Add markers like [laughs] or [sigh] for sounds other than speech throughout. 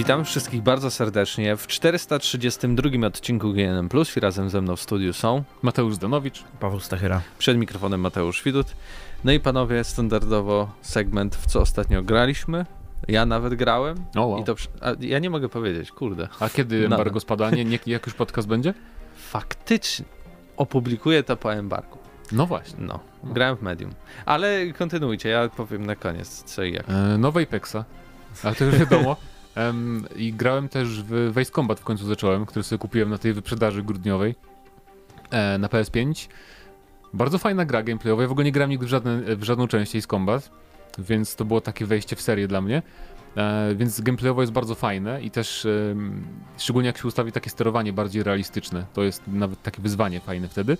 Witam wszystkich bardzo serdecznie w 432 odcinku GNM Plus i razem ze mną w studiu są Mateusz Zdanowicz, Paweł Stachyra. Przed mikrofonem Mateusz Widut. No i panowie, standardowo segment, w co ostatnio graliśmy. Ja nawet grałem. O, wow. I to, a ja nie mogę powiedzieć, kurde. A kiedy embargo spada? Nie, nie, jak już podcast będzie? Faktycznie. Opublikuję to po embargu. No właśnie. No, grałem w Medium. Ale kontynuujcie, ja powiem na koniec co i jak. E, nowe Apexa, ale to już wiadomo. [laughs] Um, I grałem też w Waste Combat w końcu zacząłem, który sobie kupiłem na tej wyprzedaży grudniowej e, na PS5. Bardzo fajna gra gameplayowa. Ja w ogóle nie grałem nigdy w, żadne, w żadną część Ace Combat, więc to było takie wejście w serię dla mnie. E, więc gameplayowo jest bardzo fajne i też e, szczególnie jak się ustawi takie sterowanie bardziej realistyczne, to jest nawet takie wyzwanie fajne wtedy.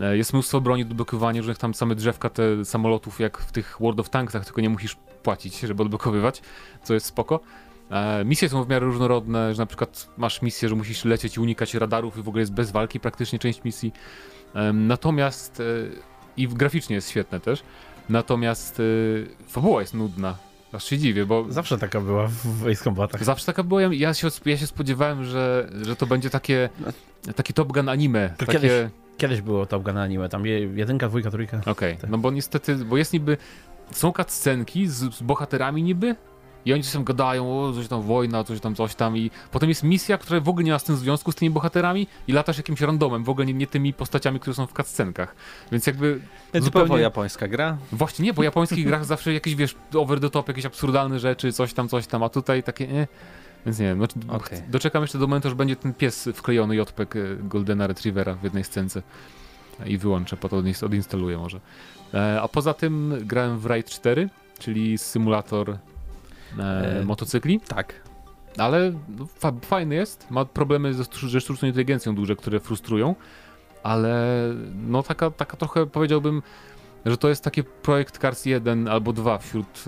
E, jest mnóstwo broni do odblokowania, różnych tam same drzewka te samolotów jak w tych World of Tanksach, tylko nie musisz płacić, żeby odblokowywać, co jest spoko. E, misje są w miarę różnorodne, że na przykład masz misję, że musisz lecieć i unikać radarów i w ogóle jest bez walki praktycznie część misji. Natomiast e, i graficznie jest świetne też. Natomiast e, fabuła jest nudna. Aż się dziwię, bo... Zawsze taka była w Ace Combatach. Zawsze taka była. Ja się, ja się spodziewałem, że, że to będzie takie, taki Top Gun anime. To takie... kiedyś, kiedyś było Top Gun anime, tam jedynka, dwójka, trójka. Okej, okay. Tak. no bo niestety, bo jest niby, są cutscenki z, z bohaterami niby, i oni coś gadają, o, coś tam wojna, coś tam, coś tam i potem jest misja, która w ogóle nie ma z tym związku z tymi bohaterami i latasz jakimś randomem, w ogóle nie, nie tymi postaciami, które są w cutscenkach. Więc jakby Więc zupełnie... japońska gra? Właśnie nie, bo w japońskich grach zawsze jakieś, wiesz, over the top, jakieś absurdalne rzeczy, coś tam, coś tam, a tutaj takie, nie. Więc nie wiem, no, okay. doczekam jeszcze do momentu, że będzie ten pies wklejony JPEG Goldena Retrievera w jednej scence i wyłączę, po to odinstaluję może. E, a poza tym grałem w Ride 4, czyli symulator e, e, motocykli. Tak. Ale no, fa fajny jest, ma problemy ze, ze sztuczną inteligencją duże, które frustrują, ale no taka, taka trochę powiedziałbym, że to jest taki projekt Cars 1 albo 2 wśród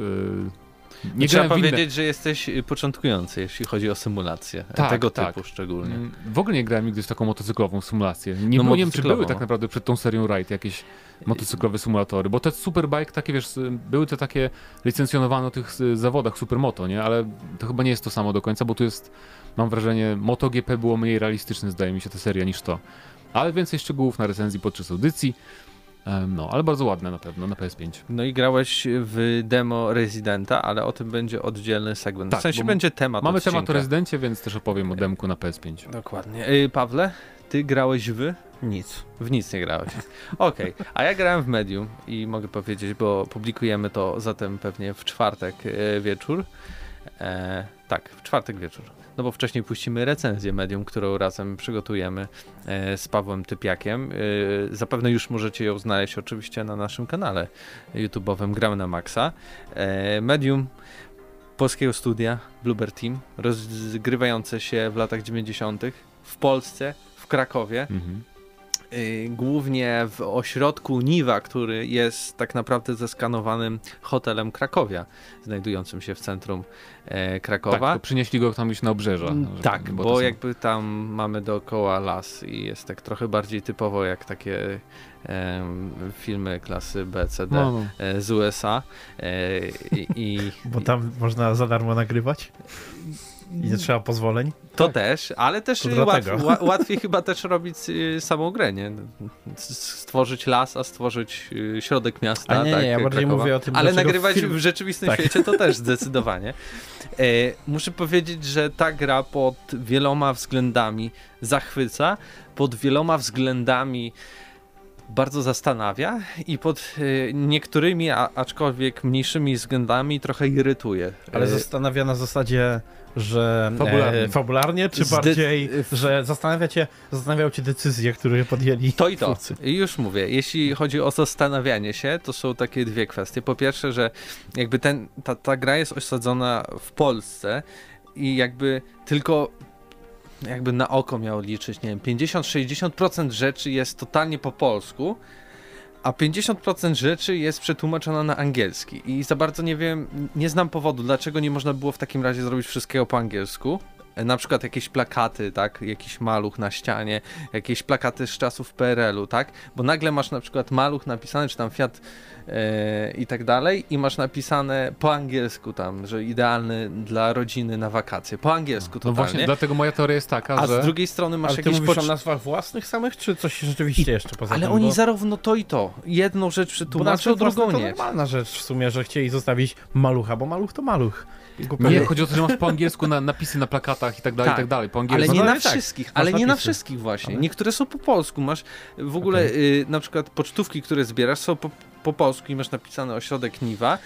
nie Trzeba powiedzieć, że jesteś y, początkujący, jeśli chodzi o symulację. Tak, tego tak. typu szczególnie. Mm, w ogóle nie grałem nigdy w taką motocyklową symulację. Nie, no, nie wiem, czy były tak naprawdę przed tą serią Ride jakieś motocyklowe symulatory, bo te Superbike takie, wiesz, były te takie licencjonowane o tych zawodach Supermoto, nie? Ale to chyba nie jest to samo do końca, bo tu jest, mam wrażenie, MotoGP było mniej realistyczne, zdaje mi się, ta seria niż to. Ale więcej szczegółów na recenzji podczas audycji. No, ale bardzo ładne na pewno na PS5. No i grałeś w demo Residenta, ale o tym będzie oddzielny segment. Tak, w sensie będzie temat Mamy odcinka. temat o Rezydencie, więc też opowiem o demku na PS5. Dokładnie. Yy, Pawle, ty grałeś w? Nic. W nic nie grałeś. [laughs] Okej, okay. a ja grałem w Medium i mogę powiedzieć, bo publikujemy to zatem pewnie w czwartek yy, wieczór. E, tak, w czwartek wieczór no bo wcześniej puścimy recenzję medium, którą razem przygotujemy e, z Pawłem Typiakiem. E, zapewne już możecie ją znaleźć oczywiście na naszym kanale YouTube'owym Gramy na Maxa. E, medium polskiego studia Bluebird Team, rozgrywające się w latach 90. w Polsce, w Krakowie. Mhm głównie w ośrodku Niwa, który jest tak naprawdę zeskanowanym hotelem Krakowia, znajdującym się w centrum e, Krakowa. Tak, przynieśli go tam już na obrzeża. Mm, tak, bo, bo są... jakby tam mamy dookoła las i jest tak trochę bardziej typowo jak takie filmy klasy B, C, D no, no. E, z USA. E, i, [laughs] bo tam można za darmo nagrywać? I nie trzeba pozwoleń? To tak. też, ale też łatw, łatwiej chyba też robić y, samą grę, nie? Stworzyć las, a stworzyć y, środek miasta. A nie, tak, nie, ja bardziej Krakowa. mówię o tym, Ale nagrywać film... w rzeczywistym tak. świecie to też zdecydowanie. E, muszę powiedzieć, że ta gra pod wieloma względami zachwyca, pod wieloma względami bardzo zastanawia i pod y, niektórymi, a, aczkolwiek mniejszymi względami trochę irytuje. Ale zastanawia na zasadzie że fabularnie, e, fabularnie czy bardziej, że zastanawia cię, zastanawiał cię decyzje, które podjęli To i to. Twórcy. Już mówię, jeśli chodzi o zastanawianie się, to są takie dwie kwestie. Po pierwsze, że jakby ten, ta, ta gra jest osadzona w Polsce i jakby tylko jakby na oko miał liczyć, nie wiem, 50-60% rzeczy jest totalnie po polsku, a 50% rzeczy jest przetłumaczona na angielski. I za bardzo nie wiem, nie znam powodu, dlaczego nie można było w takim razie zrobić wszystkiego po angielsku, na przykład jakieś plakaty, tak, jakiś maluch na ścianie, jakieś plakaty z czasów PRL-u, tak, bo nagle masz na przykład maluch napisany, czy tam Fiat e, i tak dalej i masz napisane po angielsku tam, że idealny dla rodziny na wakacje, po angielsku to No właśnie, dlatego moja teoria jest taka, A że... z drugiej strony masz Ale ty jakieś pocz- o nazwach własnych samych, czy coś rzeczywiście jeszcze poza Ale tym? oni bo... zarówno to i to. Jedną rzecz przetłumaczą, drugą to nie. normalna rzecz w sumie, że chcieli zostawić malucha, bo maluch to maluch. I Nie, chodzi o to, że masz po angielsku na, napisy na plakatach i tak dalej, Tak. i tak dalej. Po Ale angielsku. nie No na ale tak, wszystkich, masz ale nie na wszystkich właśnie. Ale- Niektóre są po polsku. Masz w ogóle y, na przykład pocztówki, które zbierasz są po, po polsku i masz napisane ośrodek Niwa.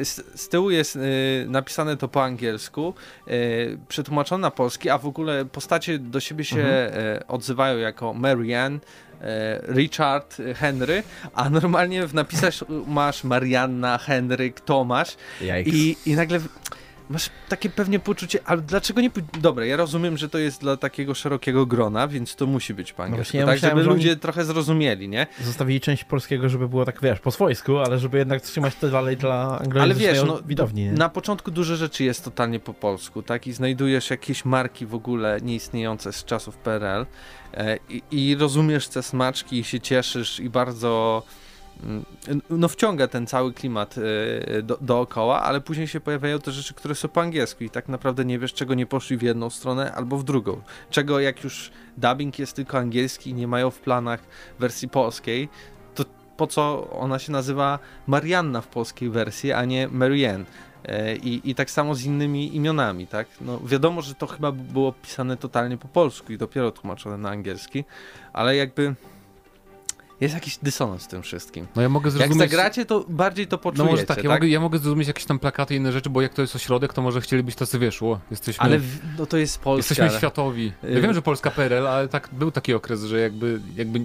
Y, z, z tyłu jest y, napisane to po angielsku, y, przetłumaczone na polski, a w ogóle postacie do siebie się Mhm. y, odzywają jako Marianne, y, Richard, y, Henry, a normalnie w napisach masz Marianna, Henryk, Tomasz i, I nagle w- masz takie pewnie poczucie, ale dlaczego nie... Dobra, ja rozumiem, że to jest dla takiego szerokiego grona, więc to musi być po angielsku, właśnie ja tak, myślałem, żeby że ludzie trochę zrozumieli, nie? Zostawili część polskiego, żeby było tak, wiesz, po swojsku, ale żeby jednak trzymać to dalej dla Ale anglojęzycznej wiesz, no, widowni. nie? na początku duże rzeczy jest totalnie po polsku, tak? I znajdujesz jakieś marki w ogóle nieistniejące z czasów PRL e, i, i rozumiesz te smaczki i się cieszysz i bardzo... mm, No wciąga ten cały klimat e, do, dookoła, ale później się pojawiają te rzeczy, które są po angielsku i tak naprawdę nie wiesz, czego nie poszli w jedną stronę albo w drugą. Czego jak już dubbing jest tylko angielski i nie mają w planach wersji polskiej, to po co ona się nazywa Marianna w polskiej wersji, a nie Marianne. E, I, I tak samo z innymi imionami, tak? No wiadomo, że to chyba było pisane totalnie po polsku i dopiero tłumaczone na angielski, ale jakby jest jakiś dysonans w tym wszystkim. No ja mogę Jak zrozumieć... zagracie, to bardziej to No poczujecie, może tak, tak? ja, Mogę, ja mogę zrozumieć jakieś tam plakaty i inne rzeczy, bo jak to jest ośrodek, to może chcieli być tacy, wiesz, o, jesteśmy, Ale w, no to jest Polska. jesteśmy ale- światowi. Y- Ja wiem, że Polska PRL, ale tak był taki okres, że jakby, jakby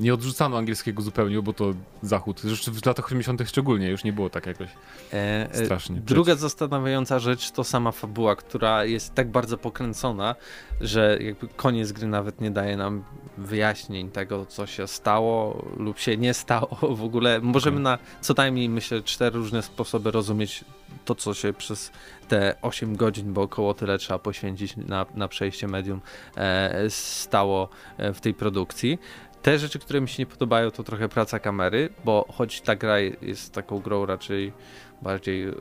nie odrzucano angielskiego zupełnie, bo to zachód. Zresztą w latach 80 szczególnie już nie było tak jakoś E, e, strasznie. Druga zastanawiająca rzecz to sama fabuła, która jest tak bardzo pokręcona, że jakby koniec gry nawet nie daje nam wyjaśnień tego, co się stało lub się nie stało. W ogóle możemy Okej. na co najmniej, myślę, cztery różne sposoby rozumieć to, co się przez te 8 godzin, bo około tyle trzeba poświęcić na, na przejście medium, e, stało e, w tej produkcji. Te rzeczy, które mi się nie podobają, to trochę praca kamery, bo choć ta gra jest taką grą raczej bardziej e,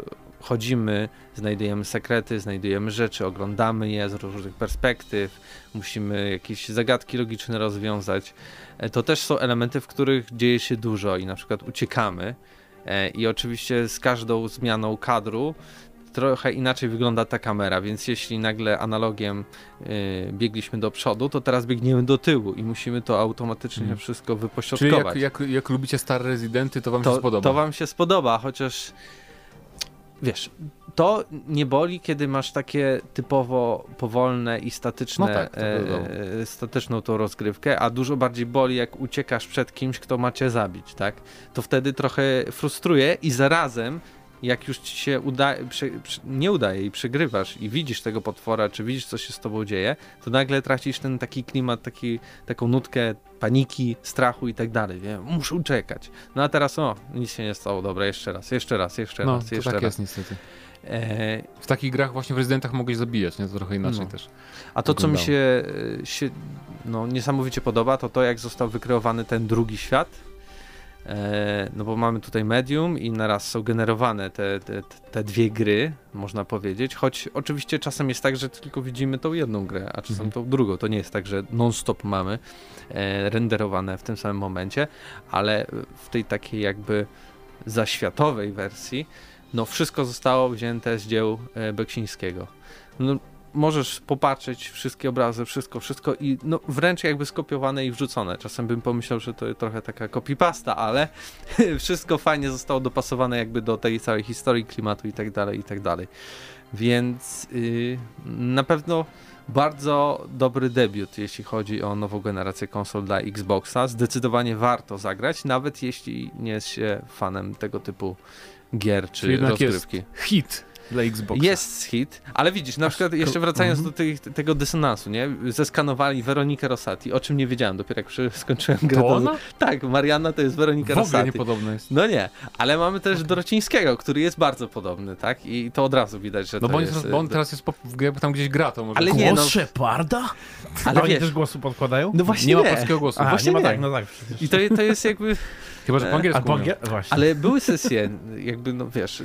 chodzimy, znajdujemy sekrety, znajdujemy rzeczy, oglądamy je z różnych perspektyw, musimy jakieś zagadki logiczne rozwiązać. E, To też są elementy, w których dzieje się dużo i na przykład uciekamy. E, I oczywiście z każdą zmianą kadru trochę inaczej wygląda ta kamera, więc jeśli nagle analogiem y, biegliśmy do przodu, to teraz biegniemy do tyłu i musimy to automatycznie Mhm. wszystko Czyli wypośrodkować. jak, jak, jak lubicie stare rezydenty, to wam się to, spodoba. to wam się spodoba, chociaż wiesz, to nie boli, kiedy masz takie typowo powolne i statyczne, No tak, to wiadomo. e, statyczną tą rozgrywkę, a dużo bardziej boli, jak uciekasz przed kimś, kto ma cię zabić, tak? To wtedy trochę frustruje i zarazem jak już ci się uda, nie udaje i przegrywasz i widzisz tego potwora, czy widzisz, co się z tobą dzieje, to nagle tracisz ten taki klimat, taki, taką nutkę paniki, strachu i tak dalej. Nie? Muszę uciekać. No a teraz o, nic się nie stało, dobra, jeszcze raz, jeszcze raz, jeszcze No, raz, jeszcze tak raz. jest niestety. E, W takich grach właśnie w rezydentach mogłeś zabijać, nie? To trochę inaczej No. też. a to, co mi Wyglądało. się, e, się no, niesamowicie podoba, to to, jak został wykreowany ten drugi świat. E, no bo mamy tutaj medium i naraz są generowane te, te, te dwie gry, można powiedzieć, choć oczywiście czasem jest tak, że tylko widzimy tą jedną grę, a czasem Mhm. tą drugą. To nie jest tak, że non-stop mamy e, renderowane w tym samym momencie, ale w tej takiej jakby zaświatowej wersji, no wszystko zostało wzięte z dzieł e, Beksińskiego. No, możesz popatrzeć wszystkie obrazy, wszystko, wszystko i no wręcz jakby skopiowane i wrzucone. Czasem bym pomyślał, że to trochę taka copypasta, ale [laughs] wszystko fajnie zostało dopasowane jakby do tej całej historii, klimatu i tak dalej, i tak dalej. Więc yy, na pewno bardzo dobry debiut, jeśli chodzi o nową generację konsol dla Xboxa. Zdecydowanie warto zagrać, nawet jeśli nie jest się fanem tego typu gier czy Czyli rozgrywki. jest hit. Dla Xboxa. Jest hit, ale widzisz, na przykład jeszcze wracając mm -hmm. do tych, tego dysonansu, nie? Zeskanowali Weronikę Rosati, o czym nie wiedziałem, dopiero jak skończyłem grę. To ona? Tak, Marianna to jest Weronika w ogóle Rosati. niepodobna jest. No nie, ale mamy też okay. Dorocińskiego, który jest bardzo podobny, tak? I to od razu widać, że no to bo jest... bo on teraz jest, jakby tam gdzieś gra, to może... Ale nie, no... Sheparda? Ale oni też głosu podkładają? No właśnie nie. nie. ma polskiego głosu. A, właśnie nie ma nie. tak, no tak. Przecież. I to, to jest jakby... Chyba, że po angielsku. Właśnie. Ale były sesje, jakby, no wiesz,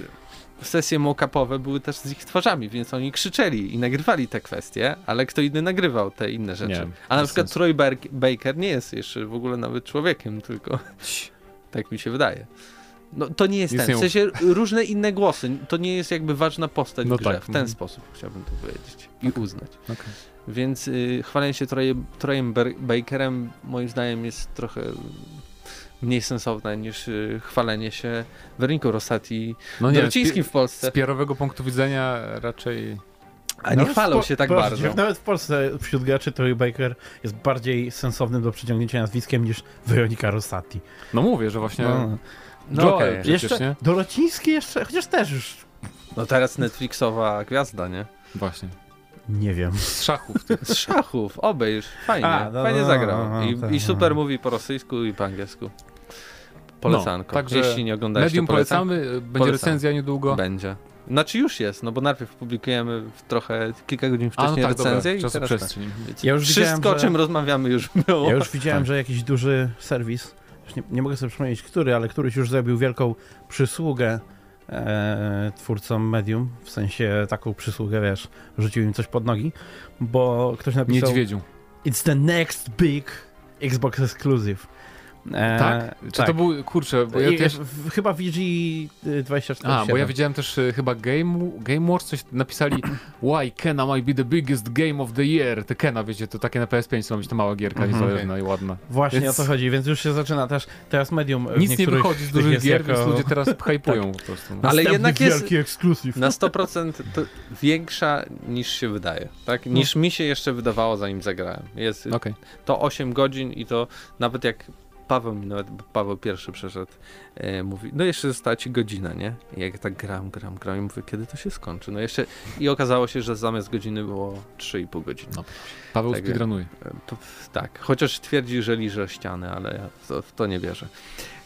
sesje mock-upowe były też z ich twarzami, więc oni krzyczeli i nagrywali te kwestie, ale kto inny nagrywał te inne rzeczy. Nie, A na przykład Troy Baker nie jest jeszcze w ogóle nawet człowiekiem, tylko [laughs] tak mi się wydaje. No to nie jest Nic ten, nie w sensie różne inne głosy, to nie jest jakby ważna postać No w grze, tak. w ten Mhm. sposób chciałbym to powiedzieć i uznać. Okay. Więc y, chwalenie się Trojem, Trojem Ber- Bakerem moim zdaniem jest trochę mniej sensowne niż y, chwalenie się Weroniką Rosati No nie, Dorocińskim w Polsce. z PR-owego punktu widzenia raczej... A nie chwalą się tak bardzo. Nawet w Polsce wśród graczy Troy Baker jest bardziej sensownym do przyciągnięcia nazwiskiem niż Weronika Rosati. No mówię, że właśnie... No. No przecież, Jeszcze nie? Dorociński jeszcze, chociaż też już No teraz Netflixowa gwiazda, nie? Właśnie. Nie wiem. Z szachów. Tych. Z szachów, obejrz, fajnie, A, no, fajnie no, zagrał. no, I, tak, I super no. mówi po rosyjsku i po angielsku. Polecanko. także Jeśli nie oglądałeś, Medium polecam. polecamy, będzie Polecam. recenzja niedługo. Będzie. Znaczy już jest, no bo najpierw publikujemy w trochę kilka godzin A, no wcześniej tak, dobra, recenzję i teraz tak. czasoprzestrzeń. Więc Ja już Wszystko, widziałem, o że- czym rozmawiamy już było. Ja już widziałem, Tak. że jakiś duży serwis, już nie, nie mogę sobie przypomnieć który, ale któryś już zrobił wielką przysługę e, twórcom Medium, w sensie taką przysługę, wiesz, rzucił im coś pod nogi, bo ktoś napisał Niedźwiedziu. It's the next big Xbox exclusive. E, Tak? Czy to był, kurczę, bo ja I- też... Chyba VG24. A, bo ja widziałem też e, chyba Game, Game Wars coś napisali [clears throat] Why Kena might be the biggest game of the year. Te Kena, wiecie, to takie na PS5 są być to mała gierka, Mhm. niezależna i ładna. Właśnie Więc- o to chodzi, więc już się zaczyna też teraz medium. Nic nie wychodzi z dużych gier, jako więc ludzie teraz [laughs] hypują po prostu. No. Ale jednak jest- ekskluzyw. Na 100% to większa niż się wydaje, tak? Niż mi się jeszcze wydawało zanim zagrałem. Jest Okej. to 8 godzin i to nawet jak Paweł mi nawet, Paweł pierwszy przeszedł, e, mówi, no jeszcze została ci godzina, nie? I jak tak gram, gram, gram i mówię, kiedy to się skończy? No jeszcze i okazało się, że zamiast godziny było 3,5 godziny. No. Paweł Tak, speedrunuje. To, tak, chociaż twierdzi, że liże ściany, ale ja to, w to nie wierzę.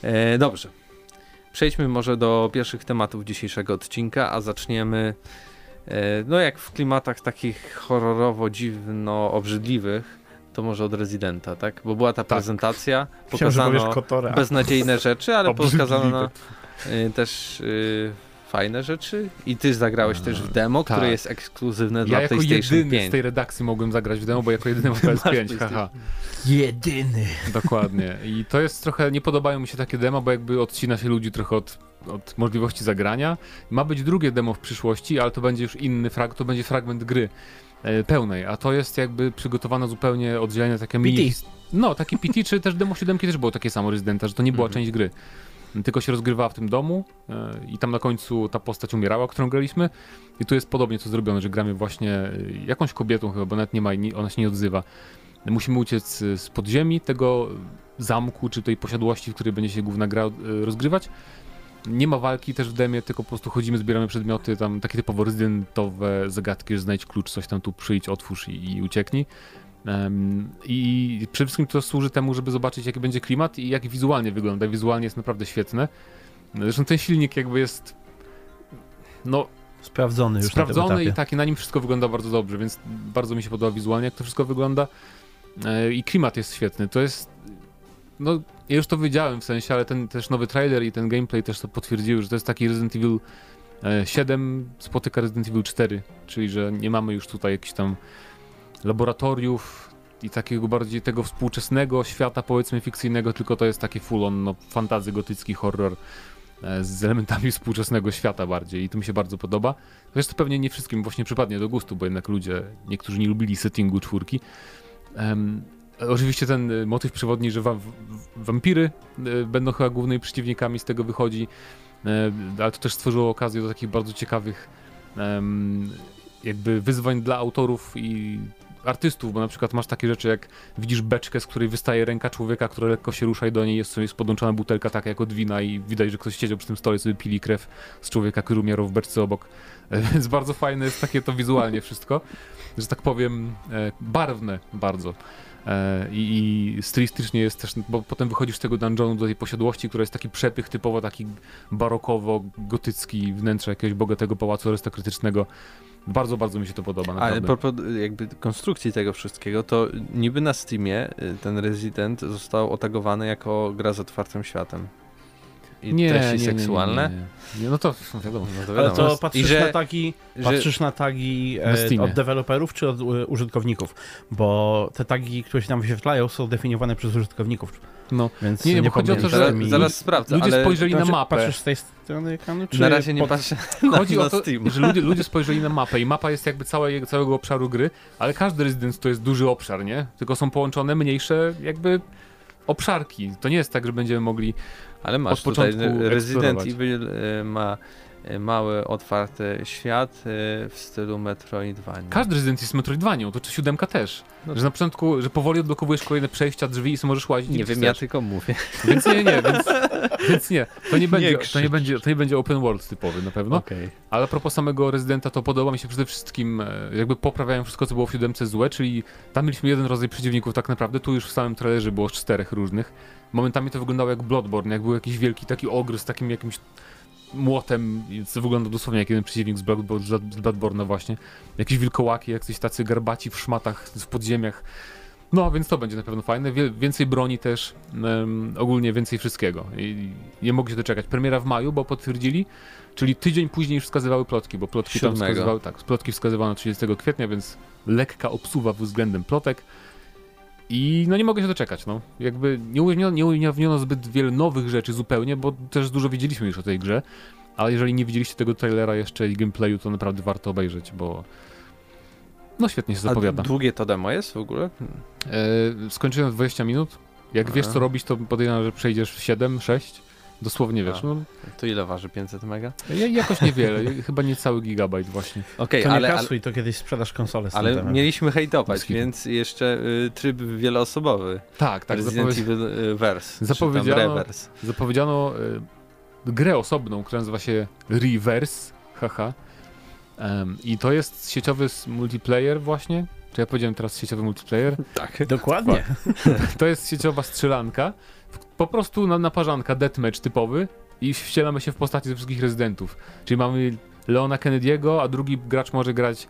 E, dobrze. Przejdźmy może do pierwszych tematów dzisiejszego odcinka, a zaczniemy e, no jak w klimatach takich horrorowo dziwno obrzydliwych, to może od Residenta, tak? Bo była ta prezentacja, Myślałem, że powiesz pokazano Kotora. beznadziejne rzeczy, ale [laughs] Obrzydliwe. pokazano y, też y, fajne rzeczy i ty zagrałeś A, też w demo, tak. które jest ekskluzywne Ja dla jako PlayStation jedyny 5. z tej redakcji mogłem zagrać w demo, bo jako jedyny [laughs] mam PS5, PlayStation. haha. Jedyny. Dokładnie. I to jest trochę, nie podobają mi się takie demo, bo jakby odcina się ludzi trochę od, od możliwości zagrania. Ma być drugie demo w przyszłości, ale to będzie już inny frag, to będzie fragment gry pełnej, a to jest jakby przygotowane zupełnie oddzielnie takie mini... No, takie PT, czy też demo 7 też było takie samo Residenta, że to nie była Mhm. część gry. Tylko się rozgrywała w tym domu e, i tam na końcu ta postać umierała, którą graliśmy. I tu jest podobnie to zrobione, że gramy właśnie e, jakąś kobietą chyba, bo nawet nie ma, ona się nie odzywa. Musimy uciec e, z podziemi tego zamku, czy tej posiadłości, w której będzie się główna gra e, rozgrywać. Nie ma walki też w demie, tylko po prostu chodzimy, zbieramy przedmioty, tam takie typowo rezydentowe zagadki, że znajdź klucz, coś tam tu przyjdź, otwórz i, i ucieknij. Em, I przede wszystkim to służy temu, żeby zobaczyć, jaki będzie klimat i jak wizualnie wygląda. Wizualnie jest naprawdę świetne. Zresztą ten silnik jakby jest no, Sprawdzony już sprawdzony i tak, i na nim wszystko wygląda bardzo dobrze, więc bardzo mi się podoba wizualnie, jak to wszystko wygląda. E, I klimat jest świetny. To jest. No, ja już to wiedziałem w sensie, ale ten też nowy trailer i ten gameplay też to potwierdziły, że to jest taki Resident Evil e, 7 spotyka Resident Evil 4, czyli że nie mamy już tutaj jakichś tam laboratoriów i takiego bardziej tego współczesnego świata, powiedzmy fikcyjnego, tylko to jest taki full-on no, fantazy, gotycki horror e, z elementami [laughs] współczesnego świata bardziej i to mi się bardzo podoba. Zresztą pewnie nie wszystkim właśnie przypadnie do gustu, bo jednak ludzie, niektórzy nie lubili settingu czwórki. Oczywiście ten y, motyw przewodni, że wa wampiry y, będą chyba głównymi przeciwnikami, z tego wychodzi, e, ale to też stworzyło okazję do takich bardzo ciekawych jakby wyzwań dla autorów i artystów, bo na przykład masz takie rzeczy jak widzisz beczkę, z której wystaje ręka człowieka, która lekko się rusza i do niej jest, jest podłączona butelka taka jak od wina i widać, że ktoś siedział przy tym stole, sobie pili krew z człowieka, który umierał w beczce obok. [laughs] Więc bardzo fajne jest takie to wizualnie wszystko, że tak powiem e, barwne bardzo. E, I, I stylistycznie jest też, bo potem wychodzisz z tego dungeonu do tej posiadłości, która jest taki przepych typowo taki barokowo-gotycki wnętrze jakiegoś bogatego pałacu arystokratycznego. Bardzo, bardzo mi się to podoba, Ale naprawdę. propos jakby konstrukcji tego wszystkiego, to niby na Steamie y, ten Resident został otagowany jako gra z otwartym światem. I treści seksualne. Nie, nie. nie, no to wiadomo. No to Ale wiadomo. to I patrzysz że, na tagi, że patrzysz na tagi e, od deweloperów czy od e, użytkowników? Bo te tagi, które się tam wyświetlają, są definiowane przez użytkowników. No. Więc Nie, nie, bo chodzi o to, że zaraz, zaraz sprawdzę, Ludzie ale spojrzeli na Znaczy, mapę. Patrzysz z tej strony ekranu, czy na razie nie pod- patrzę na, [laughs] Chodzi na o to, Steam. że ludzie, ludzie spojrzeli na mapę i mapa jest jakby całe, całego obszaru gry, ale każdy Resident to jest duży obszar, nie? Tylko są połączone mniejsze jakby obszarki. To nie jest tak, że będziemy mogli Ale masz od początku Resident. Evil y, ma mały, otwarty świat y, w stylu Metroidvania. Każdy Resident jest Metroidvanią, to czy siódemka też. No że na początku, że powoli odblokowujesz kolejne przejścia, drzwi i sobie możesz łazić. Nie wiem, ja chcesz. tylko mówię. Więc nie, nie, więc, [laughs] więc nie. To nie, będzie, to, krzycz. nie będzie, to nie będzie open world typowy na pewno. Okej. Ale a propos samego Residenta, to podoba mi się przede wszystkim, e, jakby poprawiają wszystko, co było w siódemce złe, czyli tam mieliśmy jeden rodzaj przeciwników tak naprawdę, tu już w samym trailerze było czterech różnych. Momentami to wyglądało jak Bloodborne, jak był jakiś wielki taki ogr z takim jakimś młotem, co wygląda dosłownie jak jeden przeciwnik z, Blood, z Bloodborne'a właśnie. Jakieś wilkołaki, jacyś tacy garbaci w szmatach, w podziemiach. No, więc to będzie na pewno fajne. Wie, więcej broni też, em, ogólnie więcej wszystkiego. I nie mogę się doczekać. Premiera w maju, bo potwierdzili, czyli tydzień później już wskazywały plotki, bo plotki tam Siódmego. wskazywały, tak, plotki wskazywano 30 kwietnia, więc lekka obsuwa względem plotek. I no nie mogę się doczekać, no. Jakby nie ujawniono, nie ujawniono zbyt wiele nowych rzeczy zupełnie, bo też dużo wiedzieliśmy już o tej grze. Ale jeżeli nie widzieliście tego trailera jeszcze i gameplayu, to naprawdę warto obejrzeć, bo no świetnie się A zapowiada. długie to demo jest w ogóle? E, skończyłem w 20 minut. Jak wiesz co robić, to podejrzewam, że przejdziesz w 7, 6. Dosłownie wiesz. A. No, To ile waży 500 mega? ja- jakoś niewiele, [laughs] chyba niecały gigabajt właśnie. Okej, To nie ale, ale, kasuj, to kiedyś sprzedasz konsolę z ale temem. mieliśmy hejtować, więc jeszcze y, tryb wieloosobowy. Tak, tak. Resident Zapowiedz- Evil y, Verse. Zapowiedziano- Reverse. zapowiedziano e, grę osobną, która nazywa się Reverse. Haha. Em, I to jest sieciowy multiplayer właśnie. Czy ja powiedziałem teraz sieciowy multiplayer? Tak. Dokładnie. [laughs] To jest sieciowa strzelanka. Po prostu na, naparzanka, deathmatch typowy i wcielamy się w postaci ze wszystkich rezydentów. Czyli mamy Leona Kennedy'ego, a drugi gracz może grać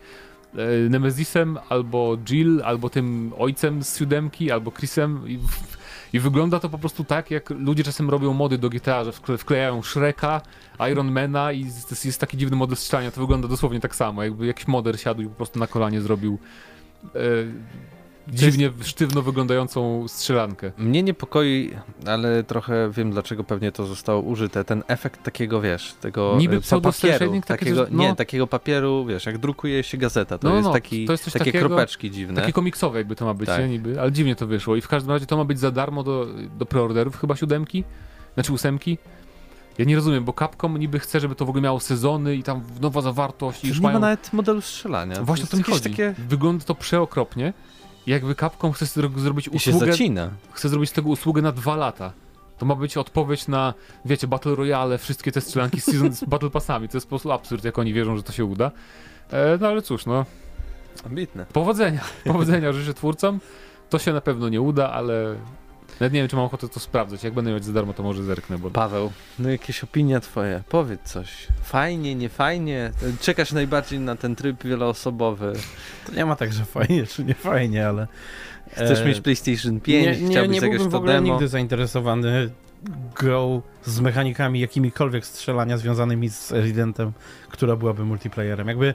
e, Nemezisem, albo Jill, albo tym ojcem z siódemki, albo Chrisem i, i wygląda to po prostu tak, jak ludzie czasem robią mody do GTA, że wkle- wklejają Shreka, Ironmana i jest, jest taki dziwny model strzelania, to wygląda dosłownie tak samo, jakby jakiś moder siadł i po prostu na kolanie zrobił e, dziwnie sztywno wyglądającą strzelankę. Mnie niepokoi, ale trochę wiem dlaczego pewnie to zostało użyte, ten efekt takiego, wiesz, tego Niby e, pseudo papieru, takiego, no. nie, takiego papieru, wiesz, jak drukuje się gazeta, to No, jest no, taki, to jest takie takiego- kropeczki dziwne. Takie komiksowe jakby to ma być, Tak. nie? Niby, ale dziwnie to wyszło. I w każdym razie to ma być za darmo do, do preorderów chyba siódemki, znaczy ósemki. Ja nie rozumiem, bo Capcom niby chce, żeby to w ogóle miało sezony i tam nowa zawartość i To już nie mają... ma nawet modelu strzelania. Właśnie o to jakieś chodzi. Takie... Wygląda to przeokropnie. Jakby Capcom chce zro- zrobić I się usługę, chce zrobić z tego usługę na dwa lata. To ma być odpowiedź na, wiecie, Battle Royale, wszystkie te strzelanki z, season, z Battle Passami. To jest po prostu absurd, jak oni wierzą, że to się uda. E, no ale cóż, no, Ambitne. Powodzenia, powodzenia życzę twórcom. To się na pewno nie uda, ale nawet nie wiem, czy mam ochotę to sprawdzać. Jak będę mieć za darmo, to może zerknę, bo Paweł, no jakieś opinia twoje, powiedz coś. Fajnie, nie fajnie? Czekasz najbardziej na ten tryb wieloosobowy. To nie ma tak, że fajnie czy nie fajnie, ale... Chcesz e, mieć PlayStation 5, nie, nie, chciałbyś nie zagrać byłbym w to ogóle demo. nigdy zainteresowany grą z mechanikami jakimikolwiek strzelania związanymi z Residentem, która byłaby multiplayerem. Jakby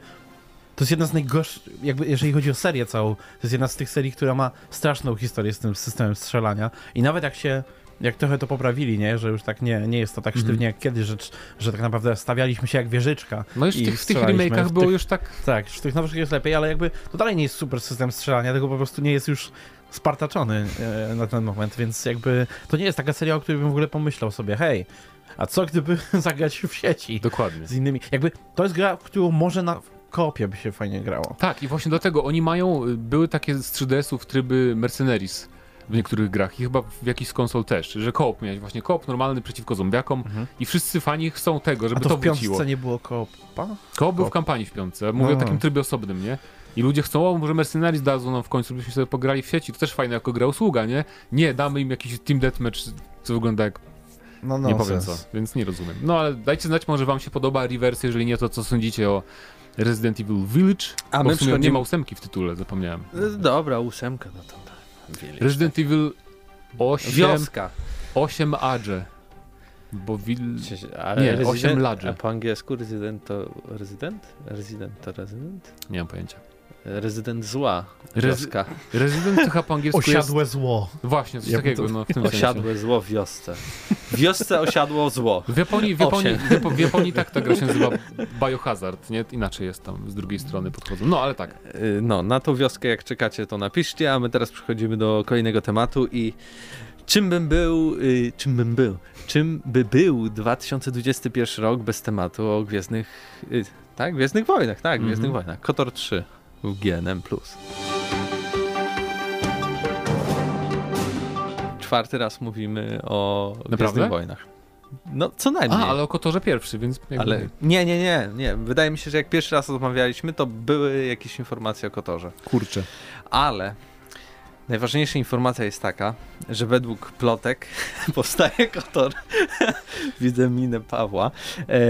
to jest jedna z najgorszych, jakby jeżeli chodzi o serię całą, to jest jedna z tych serii, która ma straszną historię z tym systemem strzelania i nawet jak się jak trochę to poprawili, nie? Że już tak nie, nie jest to tak sztywnie jak kiedyś, że, że tak naprawdę stawialiśmy się jak wieżyczka. no już w I tych, w tych remake'ach było już tak... Tak, w tych nowszych jest lepiej, ale jakby to dalej nie jest super system strzelania, tylko po prostu nie jest już spartaczony e, na ten moment, więc jakby to nie jest taka seria, o której bym w ogóle pomyślał sobie, hej, a co gdyby [laughs] zagrać w sieci Dokładnie. z innymi, jakby to jest gra, w którą może na, kopie by się fajnie grało. Tak, i właśnie do tego oni mają, y, były takie z 3DS-ów tryby Mercenaries w niektórych grach i chyba w jakichś konsol też, że koop miałeś właśnie koop normalny przeciwko zombiakom Mhm. i wszyscy fani chcą tego, żeby A to, to, w piątce wróciło. nie było koopa? Koop był w kampanii w piątce, mówię o No. takim trybie osobnym, nie? I ludzie chcą, o może Mercenaries dadzą nam w końcu, byśmy sobie pograli w sieci, to też fajne jako gra usługa, nie? Nie, damy im jakiś Team Deathmatch, co wygląda jak No nie powiem co, więc nie rozumiem. No ale dajcie znać, może wam się podoba Reverse, jeżeli nie, to co sądzicie o Resident Evil Village, A my sumie nie ma ósemki w tytule, zapomniałem. Y, Dobra, ósemka, no to tak. Village. Resident Evil 8, Wioska. 8 Adże. Bo Vil... Ale Nie, rezydent- osiem ladże. A po angielsku rezydent to rezydent? Rezydent to rezydent? Nie mam pojęcia. Rezydent zła. Wioska. Resident to chyba po angielsku jest... Osiadłe zło. Właśnie, coś Ja takiego, to- no w tym sensie. Osiadłe zło w wiosce. W wiosce osiadło zło. W Japonii, w Japonii, w Japo- w Japonii tak ta gra się nazywa Biohazard, nie? Inaczej jest tam, z drugiej strony podchodzą. No ale tak. Y, No, na tą wioskę jak czekacie to napiszcie, a my teraz przechodzimy do kolejnego tematu i czym bym był, y, czym bym był, czym by był 2021 rok bez tematu o Gwiezdnych, y, tak? Gwiezdnych Wojnach, tak. Gwiezdnych Wojnach. KOTOR 3 w GNM+. Czwarty raz mówimy o? Gwiezdnych Wojnach. No, co najmniej. A, ale o Kotorze pierwszy, więc... Ale nie, nie, nie, nie. Wydaje mi się, że jak pierwszy raz rozmawialiśmy, to były jakieś informacje o Kotorze. Kurczę. Ale najważniejsza informacja jest taka, że według plotek [laughs] powstaje Kotor. [laughs] Widzę minę Pawła. E,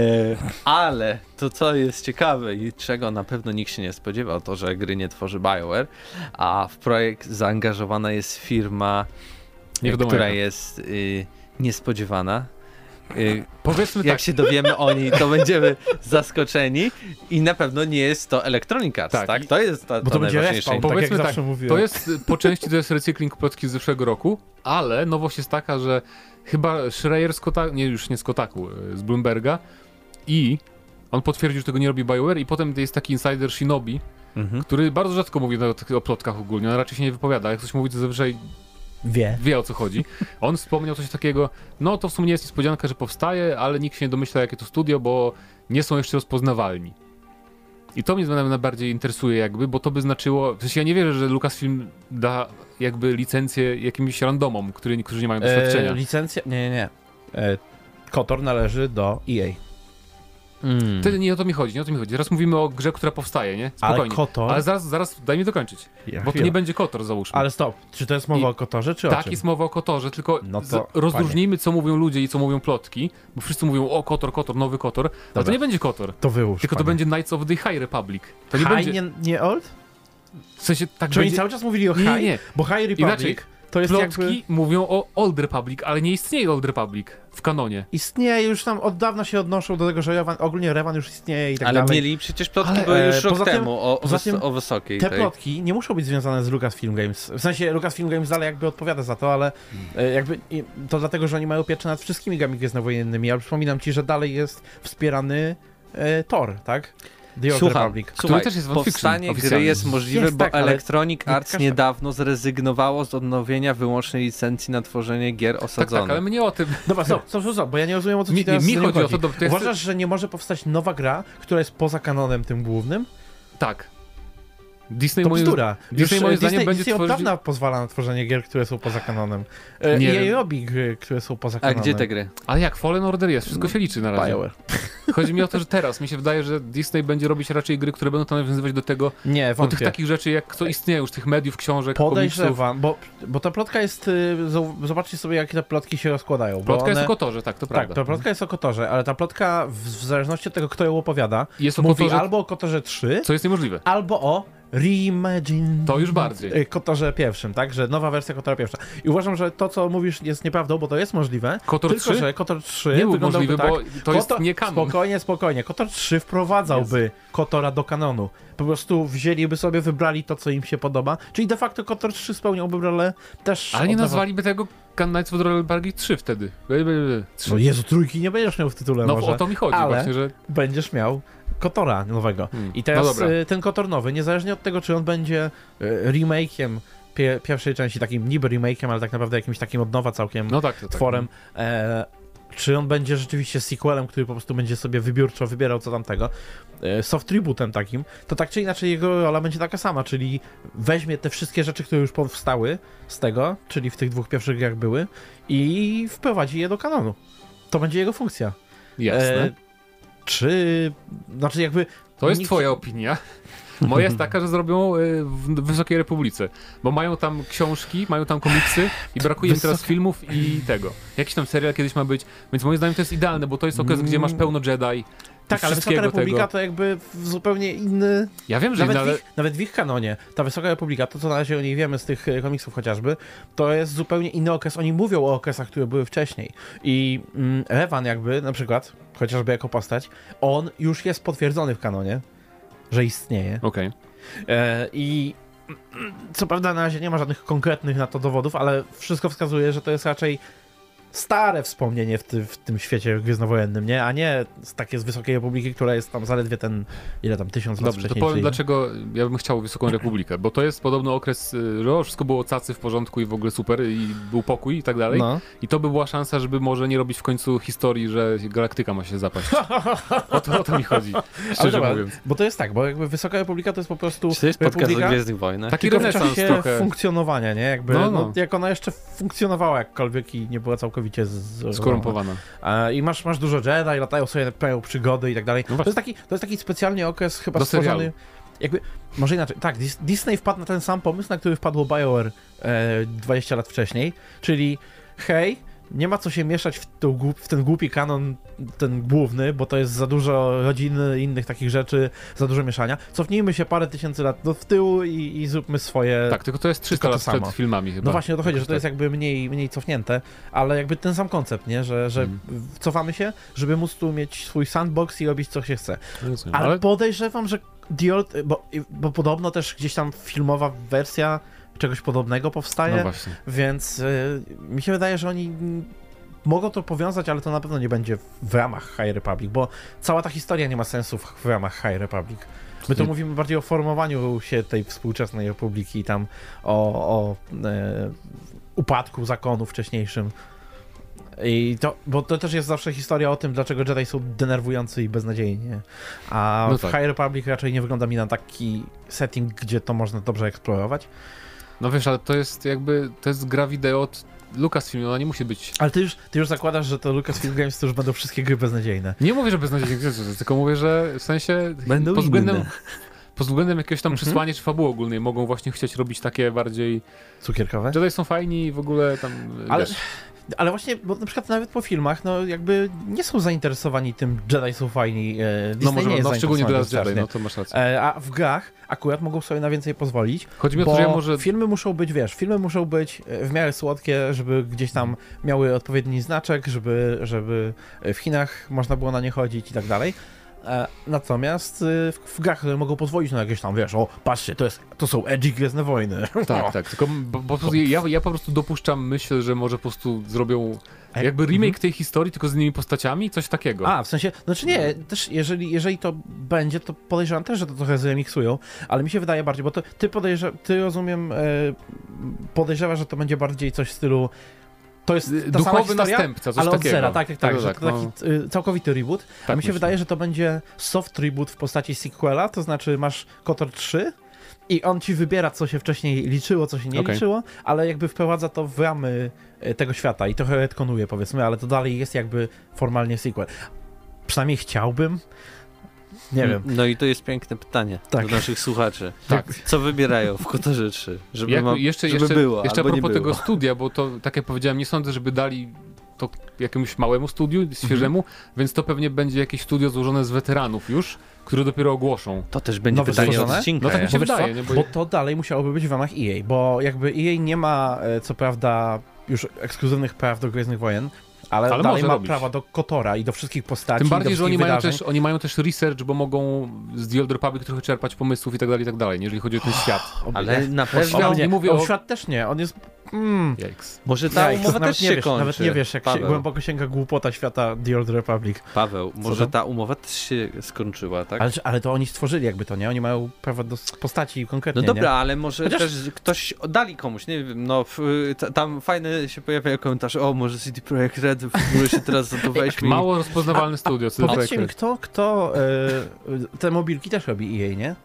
ale to, co jest ciekawe i czego na pewno nikt się nie spodziewał, to, że gry nie tworzy BioWare, a w projekt zaangażowana jest firma, która jest y, niespodziewana. Y, Powiedzmy jak tak, się dowiemy o niej, to będziemy zaskoczeni i na pewno nie jest to Electronic Arts, tak? Tak, To jest ta, Bo ta to będzie najważniejsza respawn, tak jak Powiedzmy tak, mówiłem. to jest, po części to jest recykling plotki z zeszłego roku, ale nowość jest taka, że chyba Schreier z Kotaku, nie już nie z Kotaku, y, z Bloomberga i on potwierdził, że tego nie robi BioWare i potem jest taki insider Shinobi, Mhm. który bardzo rzadko mówi o, o plotkach ogólnie, on raczej się nie wypowiada, jak ktoś mówi, to zazwyczaj Wie. wie o co chodzi. On wspomniał coś takiego, no to w sumie jest niespodzianka, że powstaje, ale nikt się nie domyśla jakie to studio, bo nie są jeszcze rozpoznawalni. I to mnie najbardziej interesuje jakby, bo to by znaczyło, w sensie ja nie wierzę, że Lucasfilm da jakby licencję jakimś randomom, który, którzy nie mają doświadczenia. E, licencja? Nie, nie, nie. E, Kotor należy do E EA. Mm. Wtedy nie o to mi chodzi, nie o to mi chodzi. Teraz mówimy o grze, która powstaje, nie? Ale Spokojnie. Kotor... Ale zaraz, zaraz daj mi dokończyć, Ja, bo to nie będzie Kotor, załóżmy. Ale stop, czy to jest mowa I- o Kotorze, czy o Tak, jest mowa o Kotorze, tylko No to rozróżnijmy, co mówią ludzie i co mówią plotki, bo wszyscy mówią, o Kotor, Kotor, nowy Kotor, ale to Dobra. nie będzie Kotor. To wyłóż, Tylko to panie. będzie Knights of the High Republic. To nie High, będzie. nie, nie old? W sensie tak Czy oni będzie. cały czas mówili o High? nie, nie. Bo High Republic Inaczej, to jest Plotki jakby... mówią o Old Republic, ale nie istnieje Old Republic w kanonie. Istnieje, już tam od dawna się odnoszą do tego, że Revan, ogólnie Revan już istnieje i tak Ale dalej. mieli przecież plotki Ale, były e, już rok poza tym- temu o, poza tym o wysokiej Te tej. plotki nie muszą być związane z Lucasfilm Games. W sensie Lucasfilm Games dalej jakby odpowiada za to, ale e, jakby to dlatego, że oni mają pieczę nad wszystkimi grami gwiezdnowojennymi. Ja przypominam ci, że dalej jest wspierany e, Thor, tak? The Old Słucham, Republic. słuchaj, też jest powstanie gry oficjalnie. jest możliwe, Jest bo tak, ale- Electronic Arts niedawno zrezygnowało z odnowienia wyłącznej licencji na tworzenie gier Tak, osadzonych. tak, ale my nie o tym. Dobra, stop, stop, stop, stop, bo ja nie rozumiem o co ci Mi, nie, teraz mi z tym chodzi o to, to jest, Uważasz, że nie może powstać nowa gra, która jest poza kanonem tym głównym? Tak. Disney To moim bzdura. Disney Już, moim e, zdaniem Disney, będzie Disney od tworzyć- dawna pozwala na tworzenie gier, które są poza kanonem. E, Nie I wiem. robi gry, które są poza A kanonem. gdzie te gry? Ale jak Fallen Order jest, wszystko się liczy na razie. BioWare. Chodzi mi o to, że teraz mi się wydaje, że Disney będzie robić raczej gry, które będą to nawiązywać do tego, Nie, do tych wątpię. takich rzeczy, jak co istnieje już, tych mediów, książek, komiksów. Podejrzewam, bo, bo ta plotka jest. y, Zobaczcie sobie, jakie te plotki się rozkładają. Bo Plotka one, jest o Kotorze, tak, to Tak, prawda. ta plotka jest o Kotorze, ale ta plotka, w, w zależności od tego, kto ją opowiada, Jest o mówi Kotorze, albo o Kotorze 3, co jest niemożliwe. albo o Reimagine. To już bardziej. y, Kotorze pierwszym, tak? Że nowa wersja Kotora pierwsza. I uważam, że to, co mówisz, jest nieprawdą, bo to jest możliwe. Kotor tylko, 3 że Kotor 3 nie był możliwy, tak, bo to jest Kotor- nie kanon. Spokojnie, spokojnie. Kotor 3 wprowadzałby Kotora do kanonu. Po prostu wzięliby sobie, wybrali to, co im się podoba. Czyli de facto Kotor 3 spełniałby rolę też. Ale nie oddawał- nazwaliby tego Knights of the Royal Bargain 3 wtedy. By, by, by. Trzy. No Jezu, trójki nie będziesz miał w tytule No może. o to mi chodzi ale- właśnie, że... Będziesz miał Kotora nowego. Hmm. I teraz no y, ten Kotor nowy, niezależnie od tego, czy on będzie y, remake'iem pie, pierwszej części, takim niby remake'iem, ale tak naprawdę jakimś takim od nowa całkiem No tak, tak. tworem, e, czy on będzie rzeczywiście sequelem, który po prostu będzie sobie wybiórczo wybierał co tamtego, e, soft rebootem takim, to tak czy inaczej jego rola będzie taka sama, czyli weźmie te wszystkie rzeczy, które już powstały z tego, czyli w tych dwóch pierwszych grach były i wprowadzi je do kanonu. To będzie jego funkcja. Jasne. E, czy, znaczy jakby To jest nikt- twoja opinia. Moja jest taka, że zrobią y, w Wysokiej Republice, bo mają tam książki, mają tam komiksy i brakuje im teraz filmów i tego. Jakiś tam serial kiedyś ma być, więc moim zdaniem to jest idealne, bo to jest okres, gdzie masz pełno Jedi. Tak, ale Wysoka Republika tego. to jakby zupełnie inny Ja wiem, że Nawet, inne, ale w ich, nawet w ich kanonie, ta Wysoka Republika, to co na razie o niej wiemy z tych e, komiksów chociażby, to jest zupełnie inny okres. Oni mówią o okresach, które były wcześniej. I mm, Revan jakby, na przykład, chociażby jako postać, on już jest potwierdzony w kanonie, że istnieje. Okej. E, I mm, co prawda na razie nie ma żadnych konkretnych na to dowodów, ale wszystko wskazuje, że to jest raczej stare wspomnienie w, ty, w tym świecie gwiezdnowojennym, nie? A nie takie z Wysokiej Republiki, która jest tam zaledwie ten, ile tam, tysiąc lat Dobrze, to wcześniej. powiem czy- dlaczego ja bym chciał Wysoką Republikę, bo to jest podobno okres, y, że o, wszystko było cacy w porządku i w ogóle super i był pokój i tak dalej. No. I to by była szansa, żeby może nie robić w końcu historii, że galaktyka ma się zapaść. [laughs] O to, o to mi chodzi, szczerze dobra, mówiąc. bo to jest tak, bo jakby Wysoka Republika to jest po prostu Czy to jest podcast o Republika, Gwiezdnych Wojnach? Taki renesans czasie trochę. funkcjonowania, nie? Jakby, No, no, no. jak ona jeszcze funkcjonowała jakkolwiek i nie była całkowicie z, Skorumpowana. I masz, masz dużo Jedi, latają sobie, pełnią przygody i tak dalej. No to, jest taki, to jest taki specjalnie okres chyba Do stworzony... serialu. Jakby, może inaczej, tak, Dis- Disney wpadł na ten sam pomysł, na który wpadło BioWare e, 20 lat wcześniej, czyli hej, nie ma co się mieszać w, w ten głupi kanon, ten główny, bo to jest za dużo rodziny, innych takich rzeczy, za dużo mieszania. Cofnijmy się parę tysięcy lat do w tył i, i zróbmy swoje... Tak, tylko to jest 300 to lat przed filmami chyba. No właśnie o to chodzi, że to jest jakby mniej, mniej cofnięte, ale jakby ten sam koncept, nie? Że, że Mm. cofamy się, żeby móc tu mieć swój sandbox i robić co się chce. Rozumiem. Ale, Ale podejrzewam, że The Old, bo, bo podobno też gdzieś tam filmowa wersja czegoś podobnego powstaje, no więc y, mi się wydaje, że oni mogą to powiązać, ale to na pewno nie będzie w ramach High Republic, bo cała ta historia nie ma sensu w, w ramach High Republic. My tu mówimy bardziej o formowaniu się tej współczesnej republiki, tam o, o e, upadku zakonu wcześniejszym. I to, bo to też jest zawsze historia o tym, dlaczego Jedi są denerwujący i beznadziejni. A No w tak. High Republic raczej nie wygląda mi na taki setting, gdzie to można dobrze eksplorować. No wiesz, ale to jest jakby, to jest gra wideo od Lucasfilm, ona nie musi być... Ale ty już, ty już zakładasz, że to Lucasfilm Games to już będą wszystkie gry beznadziejne. Nie mówię, że beznadziejnie, tylko mówię, że w sensie Będą pod względem, inne. pod względem jakiegoś tam Mhm. przesłania czy fabuły ogólnej mogą właśnie chcieć robić takie bardziej... Cukierkowe? Jedi są fajni i w ogóle tam... Ale, wiesz, ale właśnie, bo na przykład nawet po filmach, no jakby nie są zainteresowani tym Jedi są fajni. E, no może, nie no szczególnie teraz Jedi, no to masz rację. E, a w grach akurat mogą sobie na więcej pozwolić, Chodzi mi o to, że może... filmy muszą być, wiesz, filmy muszą być e, w miarę słodkie, żeby gdzieś tam miały odpowiedni znaczek, żeby, żeby w Chinach można było na nie chodzić i tak dalej. E, Natomiast e, w, grach mogą pozwolić na jakieś tam, wiesz, o, patrzcie, to, jest, to są edgy Gwiezdne Wojny. Tak, tak, tylko bo, prostu ja, ja po prostu dopuszczam myśl, że może po prostu zrobią jak- jakby remake Mhm. tej historii, tylko z innymi postaciami, coś takiego. A, w sensie, znaczy nie, też jeżeli, jeżeli to będzie, to podejrzewam też, że to trochę zremiksują, ale mi się wydaje bardziej, bo to ty podejrze, ty rozumiem, e, podejrzewasz, że to będzie bardziej coś w stylu to jest ta Duchowy historia, następca, coś ale od takiego. zera, tak, tak, tak, Tak, że tak, to no. taki y, całkowity reboot, a Tak mi się myślę. wydaje, że to będzie soft reboot w postaci sequela, to znaczy masz KOTOR 3 i on ci wybiera, co się wcześniej liczyło, co się nie Okej. liczyło, ale jakby wprowadza to w ramy e, tego świata i trochę retkonuje, powiedzmy, ale to dalej jest jakby formalnie sequel. Przynajmniej chciałbym. Nie wiem. No i to jest piękne pytanie Tak. do naszych słuchaczy. [laughs] Tak. Co wybierają w Kotorze 3? Żeby, Jak, ma, jeszcze, żeby jeszcze, było, jeszcze a propos było. tego studia, bo to, tak jak powiedziałem, nie sądzę, żeby dali to jakiemuś małemu studiu, świeżemu, Mhm. więc to pewnie będzie jakieś studio złożone z weteranów już, które dopiero ogłoszą. To też będzie Nowe pytanie odcinka. No tak mi się wydaje, nie? Bo- Bo to dalej musiałoby być w ramach EA, bo jakby EA nie ma, e, co prawda, już ekskluzywnych praw do Gwiezdnych Wojen, ale, Ale dalej ma robić. prawa do Kotora i do wszystkich postaci, Tym do bardziej, że oni mają, też, oni mają też research, bo mogą z The Old Republic trochę czerpać pomysłów i tak dalej, i tak dalej, jeżeli chodzi o ten świat. O, Ale na świat pewno... nie mówię o o- świat też nie, on jest Mm. Yikes. Może ta Jajks, umowa też nie się wiesz, kończy. Nawet nie wiesz, jak się Paweł, głęboko sięga głupota świata The Old Republic. Paweł, może tam? ta umowa też się skończyła, tak? Ale, ale to oni stworzyli jakby to, nie? Oni mają prawo do postaci konkretnie, No dobra, nie? ale może Chociaż- też ktoś dali komuś, nie wiem, no tam fajne się pojawiają komentarze, o może CD Projekt Red w ogóle się teraz za to weźmie. Mało rozpoznawalne studio, co Powiedzcie mi, kto, kto e, te mobilki też robi EA, nie?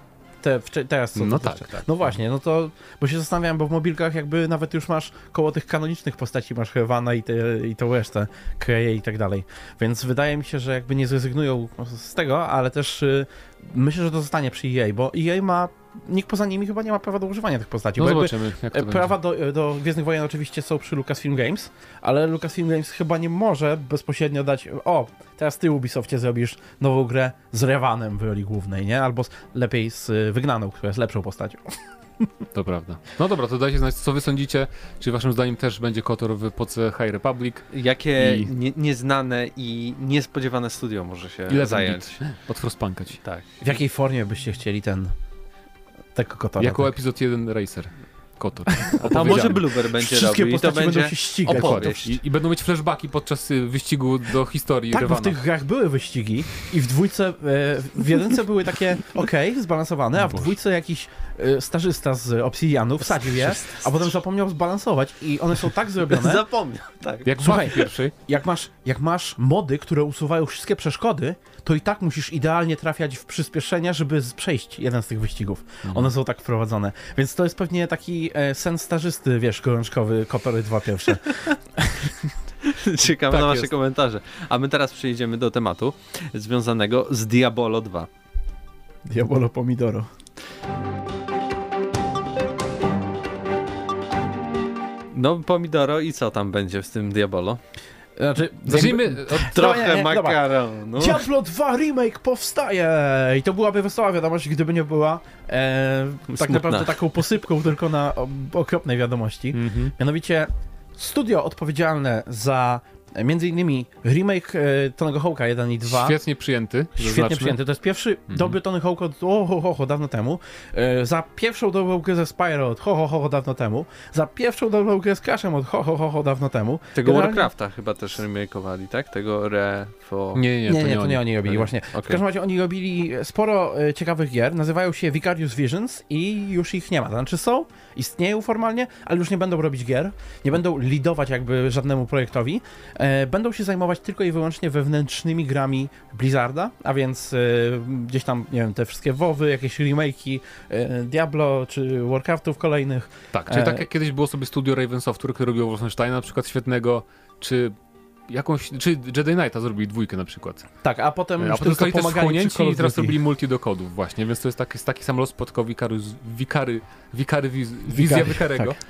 Te, teraz co? No tak, tak. No właśnie, no to, bo się zastanawiałem, bo w mobilkach jakby nawet już masz koło tych kanonicznych postaci, masz Heavana i, te, i tą resztę, Kreje i tak dalej. Więc wydaje mi się, że jakby nie zrezygnują z tego, ale też y, myślę, że to zostanie przy EA, bo EA ma, nikt poza nimi chyba nie ma prawa do używania tych postaci. No zobaczymy, jak to E, będzie. Prawa do, do Gwiezdnych Wojen oczywiście są przy Lucasfilm Games, ale Lucasfilm Games chyba nie może bezpośrednio dać o, teraz ty Ubisoftie zrobisz nową grę z Revanem w roli głównej, nie? Albo z, lepiej z y, Wygnaną, która jest lepszą postacią. To prawda. No dobra, to dajcie znać, co wy sądzicie. Czy waszym zdaniem też będzie Kotor w epoce High Republic? Jakie I- nie, nieznane i niespodziewane studio może się Ile zająć. Od Frostpunka ci. Tak. W jakiej formie byście chcieli ten tego kotora? Jako tak? epizod 1 Racer. Kotor. [laughs] A może. Bloober będzie Wszystkie robił i to będą się ścigać. opowieść. I, I będą mieć flashbacki podczas y, wyścigu do historii Tak, bo w tych grach były wyścigi i w dwójce, e, w jedynce były takie okej, zbalansowane, a w dwójce jakiś stażysta z Obsidianu wsadził je, a potem zapomniał zbalansować i one są tak zrobione, [laughs] Zapomniał, tak. Jak Słuchaj. Mafii pierwszej. jak masz, jak masz mody, które usuwają wszystkie przeszkody, to i tak musisz idealnie trafiać w przyspieszenia, żeby przejść jeden z tych wyścigów. Mhm. One są tak wprowadzone. Więc to jest pewnie taki e, sen stażysty, wiesz, gorączkowy, Kotory dwa pierwsze. [laughs] Czekamy Tak na wasze jest. komentarze. A my teraz przejdziemy do tematu związanego z Diabolo 2. Diabolo Pomidoro. No, Pomidoro i co tam będzie w tym Diabolo? Znaczy, Zacznijmy od... Trochę nie, nie, makaronu. Diablo 2 Remake powstaje! I to byłaby wesoła wiadomość, gdyby nie była e, tak Smutna. naprawdę taką posypką tylko na okropnej wiadomości. Mhm. Mianowicie studio odpowiedzialne za między innymi remake e, Tonego Hawk'a 1 i 2. Świetnie przyjęty. Świetnie zaznaczmy. przyjęty. To jest pierwszy Mhm. dobry Tony Hawk od o, ho, ho, ho, dawno temu. E, za pierwszą dobrą grę ze Spyro od ho, ho, ho, ho, dawno temu. Za pierwszą dobrą grę z Crashem od ho, ho, ho, ho, dawno temu. Tego Generalnie- Warcrafta chyba też remakeowali, tak? Tego Refo... Nie, nie, Nie, to nie, nie, to nie oni robili, właśnie. W Okej. każdym razie oni robili sporo e, ciekawych gier, nazywają się Vicarious Visions i już ich nie ma. To znaczy są, istnieją formalnie, ale już nie będą robić gier, nie będą lidować jakby żadnemu projektowi, e, będą się zajmować tylko i wyłącznie wewnętrznymi grami Blizzarda, a więc e, gdzieś tam, nie wiem, te wszystkie WoWy, jakieś remake'i e, Diablo czy Warcraftów kolejnych. Tak, czyli E, tak jak kiedyś było sobie studio Raven Software, które robiło Wolfensteina na przykład świetnego, czy jakąś, czy Jedi Knighta zrobili dwójkę na przykład. Tak, a potem A już potem tylko zostali też wchłonięci i teraz robili multi do kodów właśnie, więc to jest taki, taki sam los Wikarus, Wikary, Wikary, Wikary, wizja Wikarego. tak.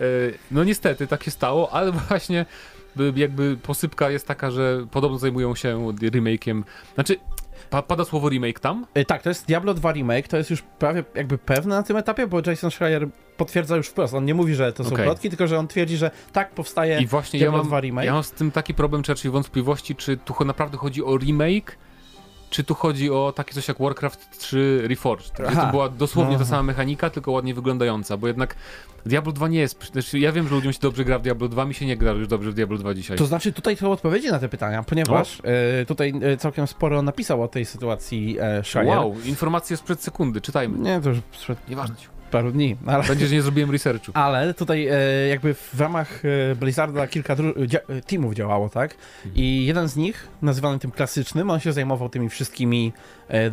E, No niestety tak się stało, ale [laughs] właśnie jakby posypka jest taka, że podobno zajmują się remake'iem, znaczy pa, pada słowo remake tam, Y, Tak, to jest Diablo 2 Remake, to jest już prawie jakby pewne na tym etapie, bo Jason Schreier potwierdza już wprost. On nie mówi, że to są Okej. plotki, tylko że on twierdzi, że tak powstaje i właśnie ja Diablo mam, 2 Remake. ja mam z tym taki problem, czy raczej wątpliwości, czy tu naprawdę chodzi o remake, czy tu chodzi o takie coś jak Warcraft 3 Reforged, gdzie to była dosłownie ta Aha. sama mechanika, tylko ładnie wyglądająca, bo jednak Diablo 2 nie jest, znaczy ja wiem, że ludziom się dobrze gra w Diablo 2, mi się nie gra już dobrze w Diablo 2 dzisiaj. To znaczy tutaj są odpowiedzi na te pytania, ponieważ e, tutaj e, całkiem sporo napisał o tej sytuacji e, Schreier. Wow, informacje sprzed sekundy, czytajmy. Nie, to już przed Nieważne. paru dni, ale... Będzie, że nie zrobiłem researchu. [laughs] Ale tutaj e, jakby w ramach e, Blizzarda kilka dru- dzia- e, teamów działało, tak? I jeden z nich, nazywany tym klasycznym, on się zajmował tymi wszystkimi, e, e,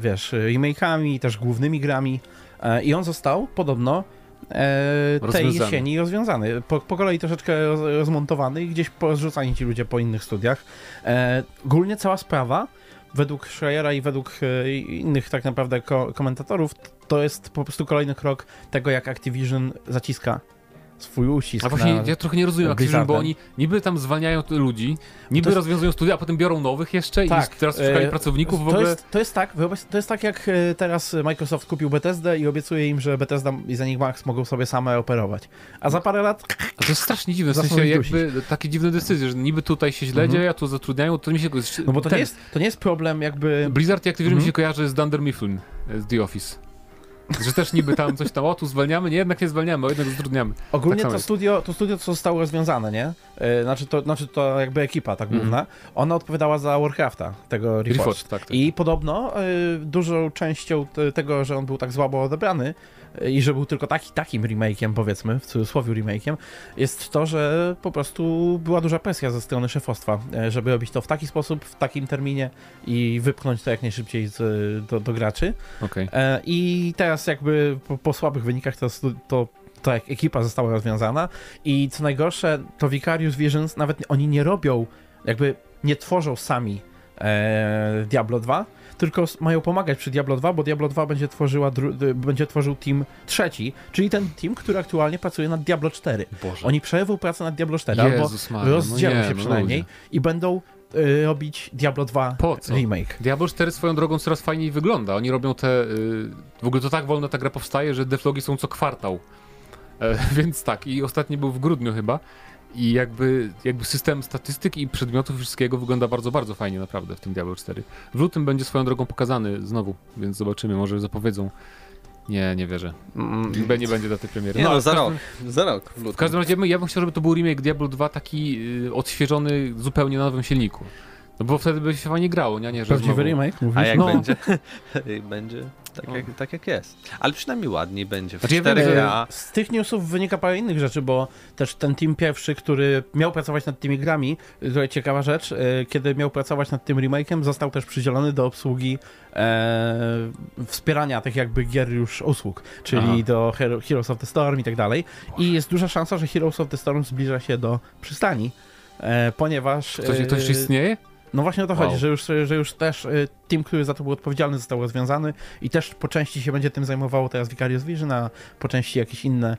wiesz, remake'ami, też głównymi grami e, i on został podobno tej Rozwiązany. jesieni rozwiązany. Po, po kolei troszeczkę roz, rozmontowany i gdzieś porozrzucani ci ludzie po innych studiach. E, ogólnie cała sprawa według Schreiera i według e, innych tak naprawdę ko- komentatorów to jest po prostu kolejny krok tego, jak Activision zaciska swój uścisk A właśnie ja trochę nie rozumiem Activision, bo oni niby tam zwalniają ludzi, niby To jest- rozwiązują studia, a potem biorą nowych jeszcze Tak, i teraz szukali e, pracowników w to ogóle. Jest, to jest tak, wyobraź, to jest tak jak e, teraz Microsoft kupił Bethesdę i obiecuje im, że Bethesda i za nich Max mogą sobie same operować. A za parę lat A to jest strasznie dziwne, w sensie jakby takie dziwne decyzje, że niby tutaj się źle Mhm. dzieje, a tu zatrudniają, to mi się... No bo to ten, nie jest, to nie jest problem jakby... Blizzard i Activision mi Mhm. się kojarzy z Dunder Mifflin, e, z The Office. Że też niby tam coś tam, o tu zwalniamy, nie, jednak nie zwalniamy, o jednak zatrudniamy. Ogólnie Tak to studio, to studio, co zostało rozwiązane, nie? E, Znaczy to, znaczy to jakby ekipa ta Mhm. główna, ona odpowiadała za Warcrafta, tego Reforged. Reforged, tak, tak. I podobno y, dużą częścią te, tego, że on był tak słabo odebrany i że był tylko taki, takim remake'iem, powiedzmy, w cudzysłowie remake'iem, jest to, że po prostu była duża presja ze strony szefostwa, y, żeby robić to w taki sposób, w takim terminie i wypchnąć to jak najszybciej z, do, do graczy. Okej. E, I teraz jakby po, po słabych wynikach to, to, to jak ekipa została rozwiązana i co najgorsze, to Vicarious Visions nawet oni nie robią, jakby nie tworzą sami e, Diablo 2, tylko mają pomagać przy Diablo 2, bo Diablo 2 będzie, tworzyła będzie tworzył team trzeci, czyli ten team, który aktualnie pracuje nad Diablo 4. Boże. Oni przejawią pracę nad Diablo 4, albo Jezus Maria, rozdzielą no się no przynajmniej ludzie. i będą y, robić Diablo 2 Po co? remake. Diablo 4 swoją drogą coraz fajniej wygląda. Oni robią te. y, w ogóle to tak wolno ta gra powstaje, że deflogi są co kwartał. E, [laughs] więc tak, i ostatni był w grudniu chyba. I jakby, jakby system statystyk i przedmiotów wszystkiego wygląda bardzo, bardzo fajnie naprawdę w tym Diablo 4. W lutym będzie swoją drogą pokazany znowu, więc zobaczymy, może zapowiedzą. Nie, nie wierzę. Mm, Chyba nie będzie daty premiery. Nie no, ale za w rok. każdym- Za rok. W każdym razie ja bym- ja bym chciał, żeby to był remake Diablo 2 taki y, odświeżony zupełnie na nowym silniku. No bo wtedy by się fajnie grało, nie? nie że Prawdziwy znowu... remake, mówisz? A jak No. będzie? [laughs] [laughs] będzie tak, No. jak, tak jak jest. Ale przynajmniej ładniej będzie. W Znaczy, ja wiem, 4K. Z tych newsów wynika parę innych rzeczy, bo też ten team pierwszy, który miał pracować nad tymi grami, tutaj ciekawa rzecz, e, kiedy miał pracować nad tym remake'em, został też przydzielony do obsługi e, wspierania tych jakby gier już usług, czyli Aha. do Hero, Heroes of the Storm i tak dalej. I jest duża szansa, że Heroes of the Storm zbliża się do przystani. E, ponieważ. Ktoś, e, ktoś istnieje? No właśnie o to Wow. chodzi, że już, że już też y, team, który za to był odpowiedzialny, został rozwiązany i też po części się będzie tym zajmowało teraz Vicarious Vision, a po części jakieś inne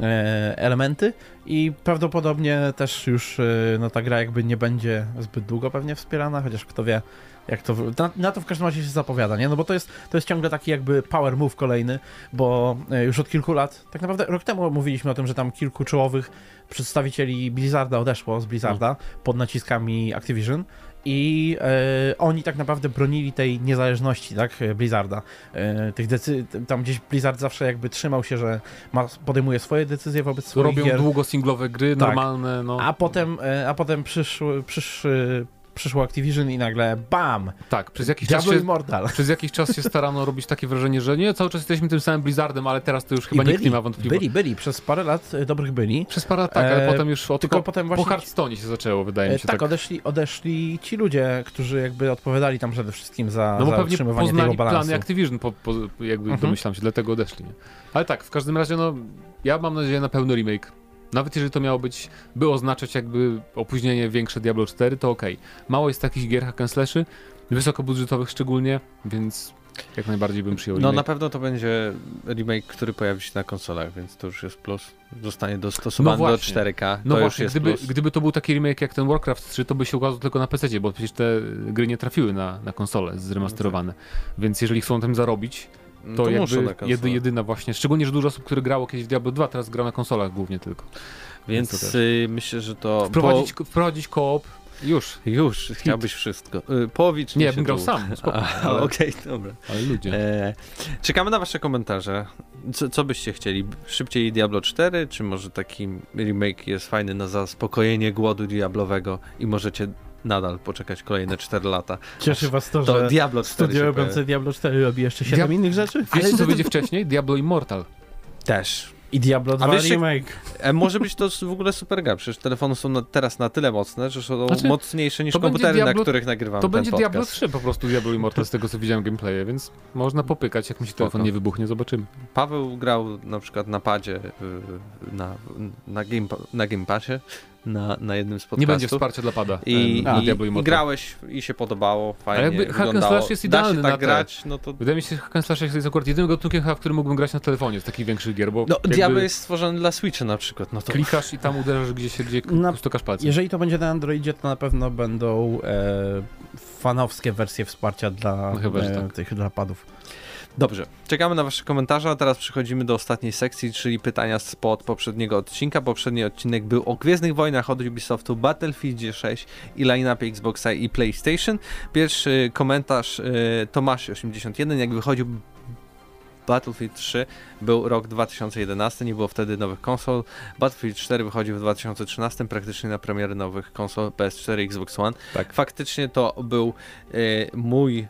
e, elementy i prawdopodobnie też już y, no, ta gra jakby nie będzie zbyt długo pewnie wspierana, chociaż kto wie jak to, na, na to w każdym razie się zapowiada, nie? No bo to jest, to jest ciągle taki jakby power move kolejny, bo e, już od kilku lat, tak naprawdę rok temu mówiliśmy o tym, że tam kilku czołowych przedstawicieli Blizzarda odeszło z Blizzarda pod naciskami Activision i e, oni tak naprawdę bronili tej niezależności, tak, Blizzarda. E, tych decy- tam gdzieś Blizzard zawsze jakby trzymał się, że ma, podejmuje swoje decyzje wobec swoich Robią gier, długo singlowe gry, Tak. normalne, no. a potem, e, a potem przyszły, przyszły, przyszło Activision i nagle BAM! Tak, przez jakiś czas Diablo się... Immortal. Przez jakiś czas się starano [laughs] robić takie wrażenie, że nie, cały czas jesteśmy tym samym Blizzardem, ale teraz to już chyba I nikt byli, nie ma wątpliwości. byli, byli, przez parę lat e, dobrych byli. Przez parę lat tak, ale E, potem już od, tylko po, potem po właśnie- Hearthstone się zaczęło, wydaje mi E, się. tak, Tak, odeszli, odeszli ci ludzie, którzy jakby odpowiadali tam przede wszystkim za, No bo za pewnie utrzymywanie tego poznali balansu. plany Activision, po, po, jakby Mhm. domyślam się, dlatego odeszli. Nie? Ale tak, w każdym razie, no, ja mam nadzieję na pełny remake. Nawet jeżeli to miało być, by oznaczać jakby opóźnienie większe Diablo 4, to okej. Mało jest takich gier hack and slashy, wysokobudżetowych szczególnie, więc jak najbardziej bym przyjął No remake. na pewno to będzie remake, który pojawi się na konsolach, więc to już jest plus. Zostanie dostosowany No do właśnie. 4K. No to właśnie, już jest gdyby, plus. gdyby to był taki remake jak ten Warcraft 3, to by się ukazał tylko na PC, bo przecież te gry nie trafiły na, na konsole zremasterowane. Więc jeżeli chcą tym zarobić, No to, na jakby jedy, jedyna właśnie, szczególnie, że dużo osób, które grało kiedyś w Diablo 2, teraz gra na konsolach głównie tylko. Więc to też. y, myślę, że to. Wprowadzić, ko- wprowadzić koop, już. Już, chciałbyś wszystko. Y, Połowicznie Nie, się bym grał sam, [laughs] ale- Okej, dobra. Ale ludzie. E, czekamy na wasze komentarze. Co, co byście chcieli? Szybciej Diablo 4, czy może taki remake jest fajny na zaspokojenie głodu diablowego i możecie nadal poczekać kolejne 4 lata? Cieszy was to, To że Diablo 4 studio robiące. Diablo 4 robi jeszcze 7 Diab- innych rzeczy? Wiesz, co będzie wcześniej? Diablo Immortal. Też. I Diablo 2 wiesz, jak- remake. E, może być to w ogóle super gra, przecież telefony są na, teraz na tyle mocne, że są Znaczy, mocniejsze niż komputery, na Diablo- których nagrywamy To ten będzie podcast. Diablo 3 po prostu Diablo Immortal z tego co widziałem gameplaye, więc można popykać, jak mi się telefon nie wybuchnie, zobaczymy. Paweł grał na przykład na padzie, y, na, na, game, na Game Passie, na, na jednym z podcastów. Nie będzie wsparcia dla pada I, na i, Diablo i grałeś i się podobało, fajnie jakby hack and slash jest idealny na tak te- grać, no to... Wydaje mi się, że Hack and Slash jest akurat jedynym gatunkiem, w którym mógłbym grać na telefonie z takich większych gier, bo No, jakby Diablo jest stworzony dla Switcha na przykład, no to... klikasz i tam uderzasz gdzie się, gdzie Na- stukasz palcem. Jeżeli to będzie na Androidzie, to na pewno będą e, fanowskie wersje wsparcia dla No chyba, że e, tak. tych dla padów. Dobrze, czekamy na wasze komentarze, a teraz przechodzimy do ostatniej sekcji, czyli pytania spod poprzedniego odcinka. Poprzedni odcinek był o Gwiezdnych Wojnach od Ubisoftu, Battlefield 6 i line-upie Xboxa i PlayStation. Pierwszy komentarz y, Tomasz81, jak wychodził Battlefield 3 był rok 2011, nie było wtedy nowych konsol. Battlefield 4 wychodził w 2013, praktycznie na premiery nowych konsol PS4 i Xbox One. Tak. Faktycznie to był e, mój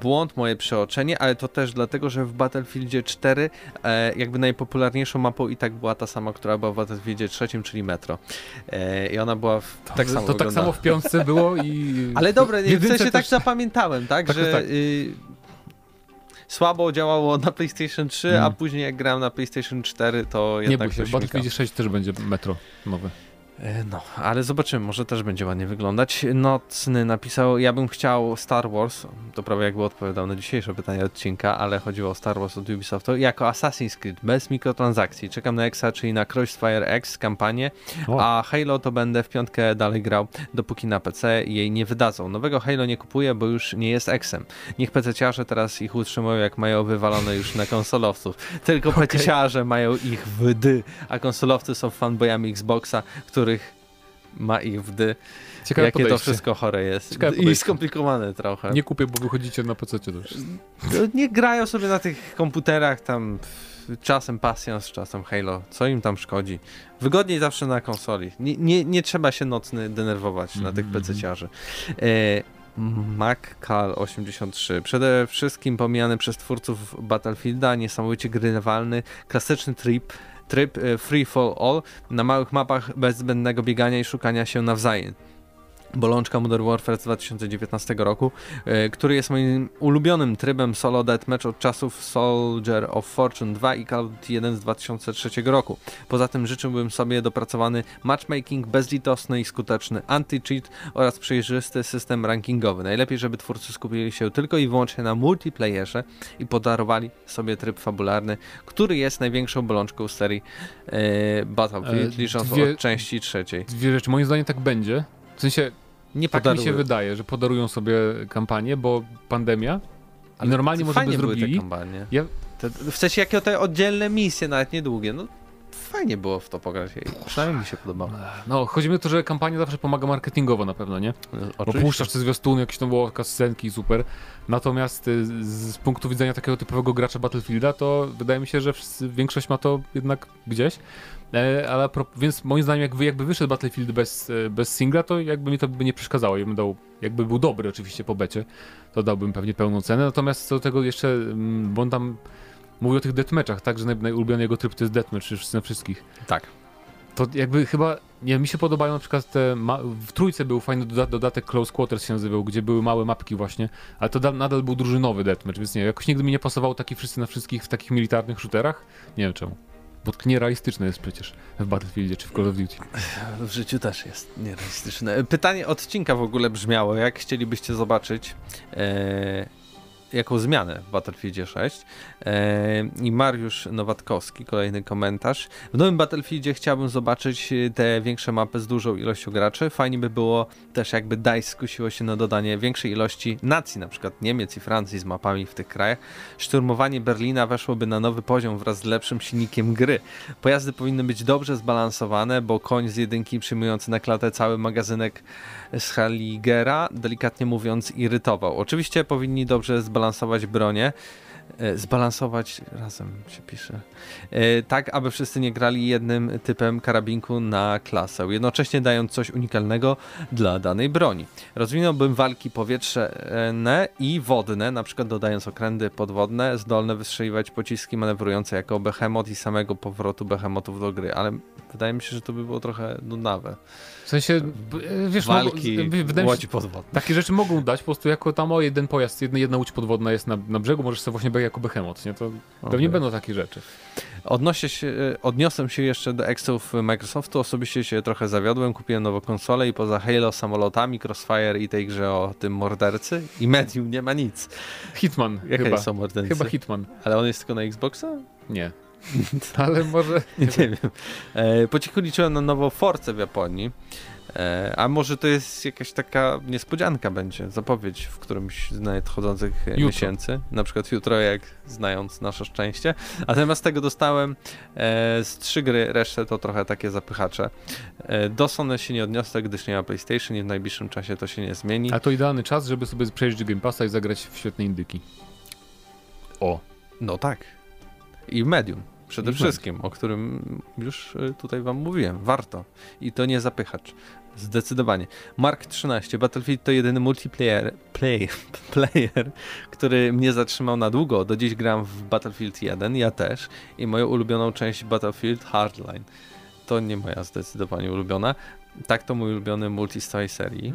błąd, moje przeoczenie, ale to też dlatego, że w Battlefieldzie 4 e, jakby najpopularniejszą mapą i tak była ta sama, która była w Battlefieldzie 3, czyli Metro. E, I ona była w, tak samo to tak wyglądała. samo w piątce było i... [laughs] Ale dobre, w nie, w sensie tak też- zapamiętałem, tak, Tak, że tak. Y, słabo działało na PlayStation 3, a Mm. później jak grałem na PlayStation 4, to Nie jednak bój się, to w. Battlefield 6 też będzie metro nowe. E, No, ale zobaczymy, może też będzie ładnie wyglądać. Nocny napisał, ja bym chciał Star Wars, to prawie jakby odpowiadał na dzisiejsze pytanie odcinka, ale chodziło o Star Wars od Ubisoftu, jako Assassin's Creed, bez mikrotransakcji. Czekam na Exa, czyli na Crossfire X kampanię, O. a Halo to będę w piątkę dalej grał, dopóki na PC jej nie wydadzą. Nowego Halo nie kupuję, bo już nie jest Xem. Niech PC-ciarze teraz ich utrzymują, jak mają wywalone już na konsolowców. Tylko Okej. PC-ciarze mają ich w dy, a konsolowcy są fanboyami Xboxa, których ma ich w dy. Ciekawe Jakie to podejście. wszystko chore jest. Ciekawe I podejście. skomplikowane trochę. Nie kupię, bo wychodzicie na PC też. No, nie grają sobie na tych komputerach tam czasem Passions, czasem Halo. Co im tam szkodzi? Wygodniej zawsze na konsoli. Nie, nie, nie trzeba się nocny denerwować na tych Mhm, PC-ciarzy. E, MacCal83. Przede wszystkim pomijany przez twórców Battlefielda, niesamowicie grywalny, klasyczny trip, tryb e, Free for All na małych mapach bez zbędnego biegania i szukania się nawzajem. Bolączka Modern Warfare z 2019 roku, e, który jest moim ulubionym trybem solo deathmatch od czasów Soldier of Fortune 2 i Call of Duty 1 z 2003 roku. Poza tym życzyłbym sobie dopracowany matchmaking bezlitosny i skuteczny, anti-cheat oraz przejrzysty system rankingowy. Najlepiej, żeby twórcy skupili się tylko i wyłącznie na multiplayerze i podarowali sobie tryb fabularny, który jest największą bolączką serii e, Battlefield, E, licząc dwie- od części trzeciej. Dwie rzeczy. Moim zdaniem tak będzie. W sensie, Nie tak mi się wydaje, że podarują sobie kampanię, bo pandemia i normalnie może by były te zrobili. kampanie. Ja- Te, w sensie jakie te oddzielne misje, nawet niedługie, no fajnie było w to pograć. Przynajmniej mi się podobało. No, chodzi mi o to, że kampania zawsze pomaga marketingowo na pewno, nie? No, Bo oczywiście. puszczasz te zwiastuny, jakieś tam było scenki, super. Natomiast y, z, z punktu widzenia takiego typowego gracza Battlefielda, to wydaje mi się, że wszyscy, większość ma to jednak gdzieś. E, ale więc moim zdaniem, jakby, jakby wyszedł Battlefield bez, e, bez singla, to jakby mi to by nie przeszkadzało. Dał, jakby był dobry oczywiście po becie, to dałbym pewnie pełną cenę. Natomiast co do tego jeszcze, mm, bo on tam mówi o tych deathmatchach, tak, że naj, najulubiony jego tryb to jest deathmatch już na wszystkich. Tak. To jakby chyba, nie mi się podobają na przykład te, w trójce był fajny doda dodatek Close Quarters się nazywał, gdzie były małe mapki właśnie, ale to da, nadal był drużynowy deathmatch, więc nie jakoś nigdy mi nie pasował taki wszyscy na wszystkich w takich militarnych shooterach, nie wiem czemu. Bo to nierealistyczne jest przecież w Battlefieldzie czy w Call of Duty. W życiu też jest nierealistyczne. Pytanie odcinka w ogóle brzmiało, jak chcielibyście zobaczyć e, jaką zmianę w Battlefieldzie 6. E, I Mariusz Nowatkowski, kolejny komentarz. W nowym Battlefieldzie chciałbym zobaczyć e, te większe mapy z dużą ilością graczy. Fajnie by było też jakby DICE skusiło się na dodanie większej ilości nacji, na przykład Niemiec i Francji z mapami w tych krajach. Szturmowanie Berlina weszłoby na nowy poziom wraz z lepszym silnikiem gry. Pojazdy powinny być dobrze zbalansowane, bo koń z jedynki przyjmujący na klatę cały magazynek z Haligera, delikatnie mówiąc, irytował. Oczywiście powinni dobrze zbalansować bronię. E, Zbalansować razem się pisze. E, Tak, aby wszyscy nie grali jednym typem karabinku na klasę, jednocześnie dając coś unikalnego dla danej broni. Rozwinąłbym walki powietrzne i wodne, na przykład dodając okręty podwodne, zdolne wystrzeliwać pociski manewrujące jako behemoth i samego powrotu behemotów do gry, ale wydaje mi się, że to by było trochę nudnawe. W sensie, e, wiesz, Walki, mogą, wydaje łodzi podwodne. takie rzeczy mogą dać, po prostu jako tam o jeden pojazd, jedna, jedna łódź podwodna jest na, na brzegu, możesz sobie właśnie być jako behemoth, nie? To pewnie Okej. będą takie rzeczy. Odnoszę się, e, odniosłem się jeszcze do Exów Microsoftu. Osobiście się trochę zawiodłem. Kupiłem nową konsolę i poza Halo, samolotami, Crossfire i tej grze o tym mordercy i Medium nie ma nic. Hitman Jakie chyba. są mordercy? Chyba Hitman. Ale on jest tylko na Xboxa? Nie. [laughs] Ale może... Nie, wiem. E, po cichu liczyłem na nową Force w Japonii. E, a może to jest jakaś taka niespodzianka będzie, zapowiedź w którymś z nadchodzących Jutro. miesięcy. Na przykład jutro, jak znając nasze szczęście. A zamiast tego dostałem e, z trzy gry, resztę to trochę takie zapychacze. E, do Sony się nie odniosę, gdyż nie ma PlayStation i w najbliższym czasie to się nie zmieni. A to idealny czas, żeby sobie przejrzeć Game Passa i zagrać w świetne indyki. O. No tak. I medium. Przede I wszystkim, o którym już y, tutaj wam mówiłem. Warto. I to nie zapychacz. Zdecydowanie. Mark 13. Battlefield to jedyny multiplayer play, [laughs] player, który mnie zatrzymał na długo. Do dziś gram w Battlefield 1, ja też. I moją ulubioną część Battlefield Hardline. To nie moja zdecydowanie ulubiona. Tak to mój ulubiony multi z całej serii.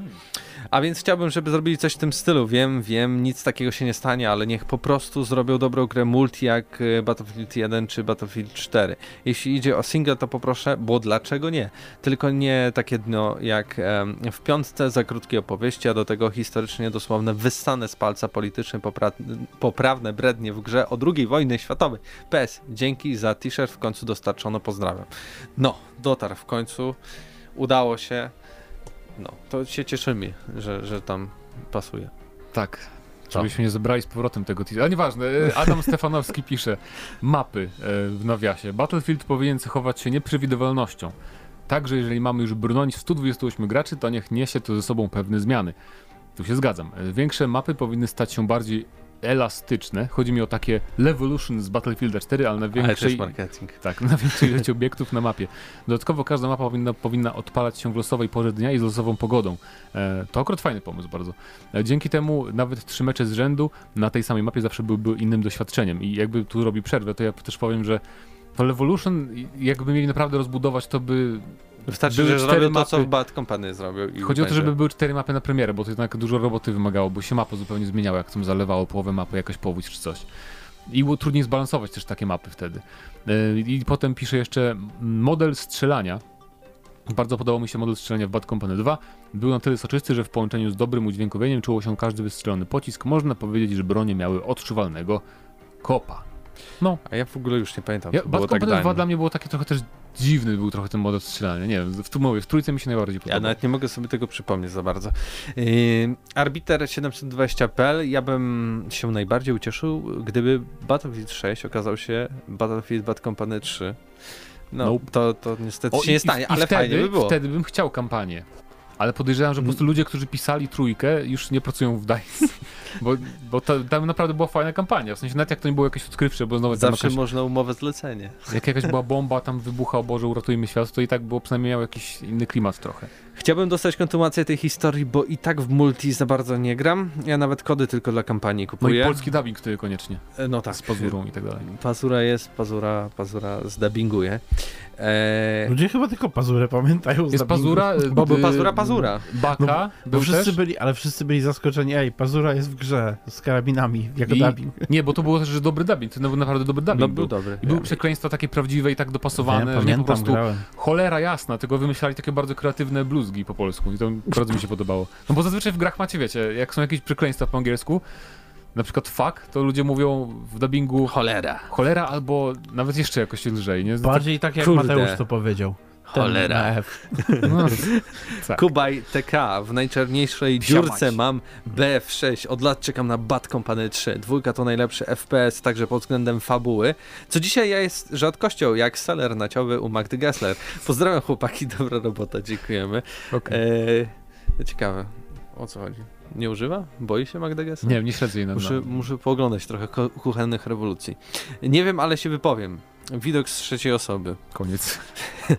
A więc chciałbym, żeby zrobili coś w tym stylu. Wiem, wiem, nic takiego się nie stanie, ale niech po prostu zrobią dobrą grę multi jak e, Battlefield 1 czy Battlefield 4. Jeśli idzie o single, to poproszę, bo dlaczego nie? Tylko nie takie dno jak w piątce za krótkie opowieści, a do tego historycznie dosłowne wyssane z palca polityczne popra- poprawne brednie w grze o II wojny światowej. PS, dzięki za t-shirt w końcu dostarczono, pozdrawiam. No, dotarł w końcu, udało się. No, to się cieszymy, że, że tam pasuje. Tak. Co? Żebyśmy nie zebrali z powrotem tego teasera. Ale nieważne, e, Adam [laughs] Stefanowski pisze mapy e, w nawiasie. Battlefield powinien cechować się nieprzewidywalnością. Także jeżeli mamy już bronić 128 graczy, to niech niesie to ze sobą pewne zmiany. Tu się zgadzam. E, Większe mapy powinny stać się bardziej elastyczne. Chodzi mi o takie Levolution z Battlefielda 4, ale na Ale większej... też marketing. Tak, na większej ilości obiektów na mapie. Dodatkowo każda mapa powinna, powinna odpalać się w losowej porze dnia i z losową pogodą. E, to akurat fajny pomysł bardzo. E, dzięki temu nawet trzy mecze z rzędu na tej samej mapie zawsze byłby innym doświadczeniem. I jakby tu robi przerwę, to ja też powiem, że to Levolution, jakby mieli naprawdę rozbudować, to by... Wystarczy, Były że cztery zrobią to, co mapy. Bad Company zrobił. I Chodzi o to, żeby były cztery mapy na premierę, bo to jednak dużo roboty wymagało, bo się mapa zupełnie zmieniała, jak tam zalewało połowę mapy, jakaś powódź czy coś. I było trudniej zbalansować też takie mapy wtedy. Yy, I potem pisze jeszcze mm, model strzelania. Bardzo podobał mi się model strzelania w Bad Company 2. Był na tyle soczysty, że w połączeniu z dobrym udźwiękowieniem czuło się każdy wystrzelony pocisk. Można powiedzieć, że bronie miały odczuwalnego kopa. No, A ja w ogóle już nie pamiętam, ja, było tak Company 2 dawno. dla mnie było takie trochę też dziwny był trochę ten model strzelania. Nie wiem, w, tu mówię, w trójce mi się najbardziej Ja podobał. nawet nie mogę sobie tego przypomnieć za bardzo. Yy, Arbiter 720.pl ja bym się najbardziej ucieszył, gdyby Battlefield 6 okazał się Battlefield Bad Company 3. No, Nope. to, to niestety O, się nie stanie, ale wtedy, fajnie by było. Wtedy bym chciał kampanię. Ale podejrzewam, że po prostu ludzie, którzy pisali trójkę, już nie pracują w DICE. bo bo to, tam naprawdę była fajna kampania. W sensie nawet jak to nie było jakieś odkrywcze, bo znowu Zawsze jakaś, można umowę zlecenie. jak jakaś była bomba, tam wybucha, o Boże, uratujmy świat, to i tak było przynajmniej miał jakiś inny klimat trochę. Chciałbym dostać kontynuację tej historii, bo i tak w multi za bardzo nie gram. Ja nawet kody tylko dla kampanii No kupuję. i polski dubbing wtedy koniecznie, E, No tak, z pazurą i tak dalej. Pazura jest, pazura, pazura zdubbinguje. Eee, Ludzie chyba tylko pazurę pamiętają. Jest dubbingu. pazura, bo był y, pazura, pazura. Baka, No, Bo był wszyscy też. byli, ale wszyscy byli zaskoczeni, ej, pazura jest w grze z karabinami, jako I- dubbing. Nie, bo to było też że dobry dubbing, to był naprawdę dobry dubbing No był. był dobry. I były Wiem. przekleństwa takie prawdziwe i tak dopasowane, Wiem, że nie po pamiętam, prostu grałem. cholera jasna, tylko wymyślali takie bardzo kreatywne bluzgi po polsku i to bardzo mi się podobało. No bo zazwyczaj w grach macie, wiecie, jak są jakieś przekleństwa po angielsku, na przykład fuck, to ludzie mówią w dubbingu Cholera. cholera albo nawet jeszcze jakoś lżej, nie? Bardziej tak jak Kurde. Mateusz to powiedział. Cholera. [laughs] No, tak. Kubaj TK. W najczarniejszej dziurce mam BF6. Od lat czekam na Bad Company 3. Dwójka to najlepszy FPS, także pod względem fabuły. Co dzisiaj ja jest rzadkością, jak seller naciowy u Magdy Gessler. Pozdrawiam chłopaki, dobra robota, dziękujemy. Okej. Eee, ciekawe, o co chodzi? Nie używa? Boi się Magda Gessler? Nie nie śledzę jej na Muszę, muszę pooglądać trochę ku- kuchennych rewolucji. Nie wiem, ale się wypowiem. Widok z trzeciej osoby. Koniec. [laughs]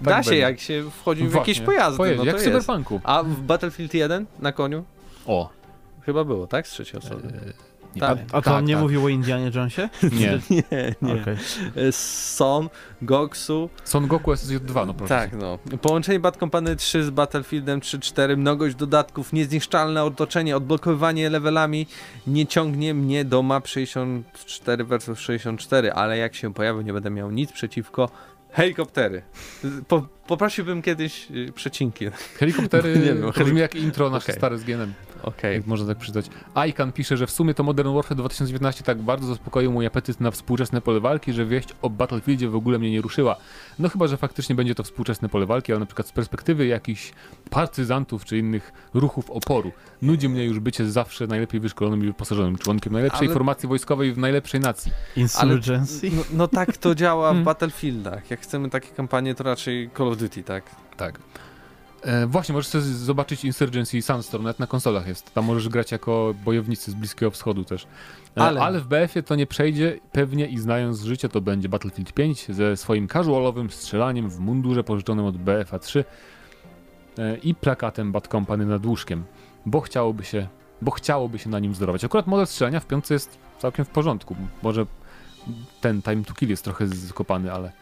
da Tak się, będzie. jak się wchodzi w Właśnie. jakieś pojazdy. Pojedzie, no to jak w jest. Cyberpunku. A w Battlefield 1 na koniu? O. Chyba było, tak? Z trzeciej osoby. E, nie Tak. A to Tak, on nie tak. mówił o Indianie Jonesie? [laughs] Nie. [laughs] Nie, nie. Okej. E, Son, Goksu, Son Goku SSJ2, no proszę. tak no. Połączenie Bad Company 3 z Battlefieldem 3.4, mnogość dodatków, niezniszczalne otoczenie, odblokowywanie levelami nie ciągnie mnie do map 64 versus 64, ale jak się pojawią, nie będę miał nic przeciwko helikoptery. Po, poprosiłbym kiedyś y, przecinki. Helikoptery [laughs] Nie wiem, to brzmi jak intro nasze Okej. stare z genem. Okej. Jak można tak przeczytać. Ican pisze, że w sumie to Modern Warfare 2019 tak bardzo zaspokoił mój apetyt na współczesne pole walki, że wieść o Battlefieldzie w ogóle mnie nie ruszyła. No chyba, że faktycznie będzie to współczesne pole walki, ale na przykład z perspektywy jakichś partyzantów czy innych ruchów oporu. Nudzi mnie już bycie zawsze najlepiej wyszkolonym i wyposażonym członkiem najlepszej Ale- formacji wojskowej w najlepszej nacji. Insurgency? No, no tak to działa w Hmm. Battlefieldach. Jak chcemy takie kampanie, to raczej Call of Duty, tak? Tak. E, właśnie, możesz sobie zobaczyć Insurgency Sunstorm, nawet na konsolach jest. Tam możesz grać jako bojownicy z Bliskiego Wschodu też. E, Ale- ale... w BF-ie to nie przejdzie, pewnie i znając życie to będzie Battlefield 5 ze swoim casualowym strzelaniem w mundurze pożyczonym od BFA 3 e, i plakatem Bad Company nad łóżkiem, bo chciałoby się, bo chciałoby się na nim wzorować. Akurat model strzelania w piątce jest całkiem w porządku. Może ten time to kill jest trochę skopany, ale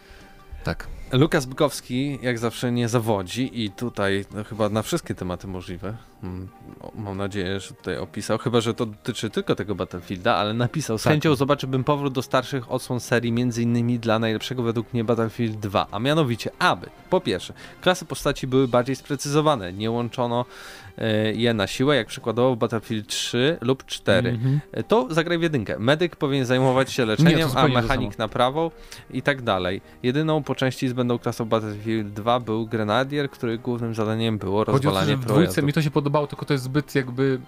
tak. Lukas Bykowski jak zawsze nie zawodzi i tutaj no, chyba na wszystkie tematy możliwe. Mm, Mam nadzieję, że tutaj opisał, chyba że to dotyczy tylko tego Battlefielda, ale napisał, z Tak. chęcią zobaczyłbym powrót do starszych odsłon serii, między innymi dla najlepszego według mnie Battlefield 2, a mianowicie aby, po pierwsze, klasy postaci były bardziej sprecyzowane, nie łączono e, je na siłę, jak przykładowo w Battlefield 3 lub 4. Mhm. E, To zagraj w jedynkę. Medyk powinien zajmować się leczeniem, a zupełnie to mechanik naprawą i tak dalej. Jedyną po części zbędną klasą Battlefield 2 był Grenadier, których głównym zadaniem było Chodzi o to, rozwalanie że w dwójce mi to się podobało, tylko to jest zbyt jakby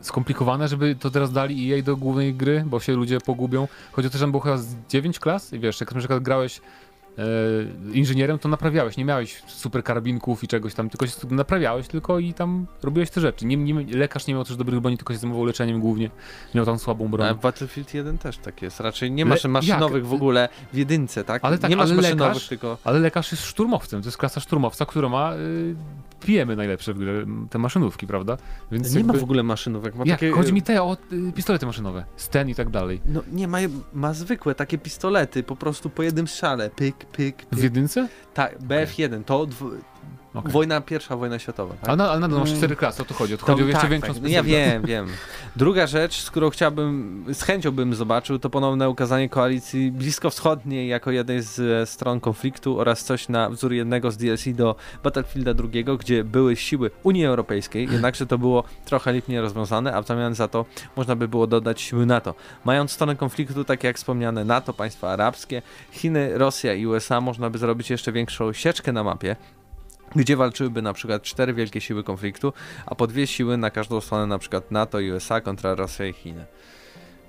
skomplikowane, żeby to teraz dali EA do głównej gry, bo się ludzie pogubią. Chodzi o to, że tam było chyba z 9 klas i wiesz, jak na przykład grałeś inżynierem, to naprawiałeś, nie miałeś super karabinków i czegoś tam, tylko się naprawiałeś tylko i tam robiłeś te rzeczy. Nie, nie, lekarz nie miał też dobrych broni, tylko się zajmował leczeniem głównie, miał tam słabą broń. A w Battlefield 1 też tak jest. Raczej nie masz Le- maszynowych jak? w ogóle w jedynce, tak? Ale tak, nie masz ale maszynowych, lekarz- tylko. Ale lekarz jest szturmowcem, to jest klasa szturmowca, która ma y, pijemy najlepsze w grze, te maszynówki, prawda? Więc Nie ma jakby- w ogóle maszynówek. Ma Jak? takie, Chodzi mi te o y, pistolety maszynowe, Sten i tak dalej. No nie, ma, ma zwykłe takie pistolety, po prostu po jednym strzale. Pyk, pyk, W pyk. jedynce? Tak, BF1, to dw... Okej. wojna, pierwsza wojna światowa. Tak? Ale, na- ale nadal masz Mm. cztery klasy, o to chodzi. O to To- chodzi o jeszcze tak, większą tak. Ja specjalizację. wiem, wiem. Druga rzecz, z którą chciałbym, z chęcią bym zobaczył, to ponowne ukazanie koalicji bliskowschodniej jako jednej z e, stron konfliktu oraz coś na wzór jednego z DLC do Battlefielda II, gdzie były siły Unii Europejskiej, [clears throat] jednakże to było trochę lipnie rozwiązane, a w zamian za to można by było dodać siły NATO. Mając stronę konfliktu, takie jak wspomniane NATO, państwa arabskie, Chiny, Rosja i USA, można by zrobić jeszcze większą sieczkę na mapie, gdzie walczyłyby na przykład cztery wielkie siły konfliktu, a po dwie siły na każdą stronę, na przykład NATO i USA kontra Rosja i Chiny.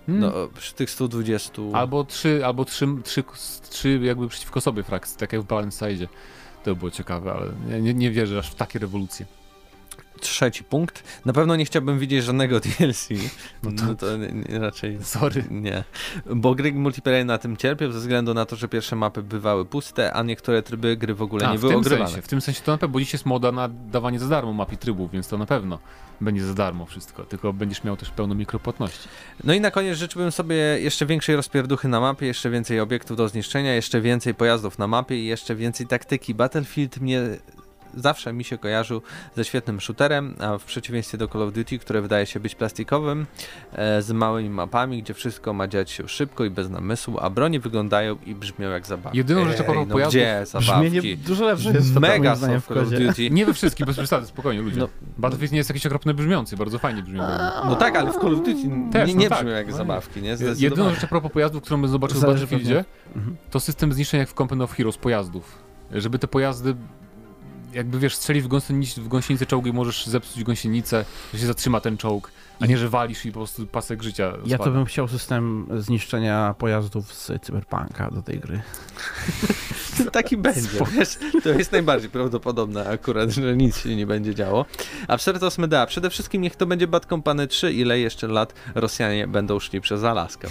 Hmm. No, przy tych 120... Albo trzy, albo trzy, trzy, trzy jakby przeciwko sobie frakcje, tak jak w Balance Side. To by było ciekawe, ale nie, nie wierzę aż w takie rewolucje. Trzeci punkt. Na pewno nie chciałbym widzieć żadnego [laughs] DLC. No No to, to- nie, nie, raczej Sorry. nie. Bo gry multiplayer na tym cierpią ze względu na to, że pierwsze mapy bywały puste, a niektóre tryby gry w ogóle A, nie w były tym ogrywane. sensie, w tym sensie to na pewno, bo dziś jest moda na dawanie za darmo map i trybów, więc to na pewno będzie za darmo wszystko, tylko będziesz miał też pełno mikropłatności. No i na koniec życzyłbym sobie jeszcze większej rozpierduchy na mapie, jeszcze więcej obiektów do zniszczenia, jeszcze więcej pojazdów na mapie i jeszcze więcej taktyki. Battlefield mnie zawsze mi się kojarzył ze świetnym shooterem, a w przeciwieństwie do Call of Duty, które wydaje się być plastikowym, e, z małymi mapami, gdzie wszystko ma dziać się szybko i bez namysłu, a broni wyglądają i brzmią jak zabawki. Jedyną rzecz a propos no pojazdów- gdzie zabawki? Brzmienie dużo lepsze jest to Mega są w Call of. Duty. Nie we wszystkich, bez przesady, spokojnie ludzie. No. Battlefield nie jest jakiś okropny brzmiący, bardzo fajnie brzmi. No tak, ale w Call of Duty Też, nie, no nie tak. brzmią jak No zabawki, nie? Jedyną rzecz a propos pojazdów, którą bym zobaczył w Battlefieldzie, Mhm. to system zniszczenia jak w Company of Heroes pojazdów. Żeby te pojazdy, jakby wiesz, strzelisz w, gąsienic, w gąsienicę czołgu i możesz zepsuć gąsienicę, że się zatrzyma ten czołg, a nie, że walisz i po prostu pasek życia Ja to spada. bym chciał system zniszczenia pojazdów z Cyberpunka do tej gry. Taki [laughs] będzie, wiesz, to jest najbardziej prawdopodobne akurat, że nic się nie będzie działo. Absurdus Medea, przede wszystkim niech to będzie Bad Company 3, ile jeszcze lat Rosjanie będą szli przez Alaskę.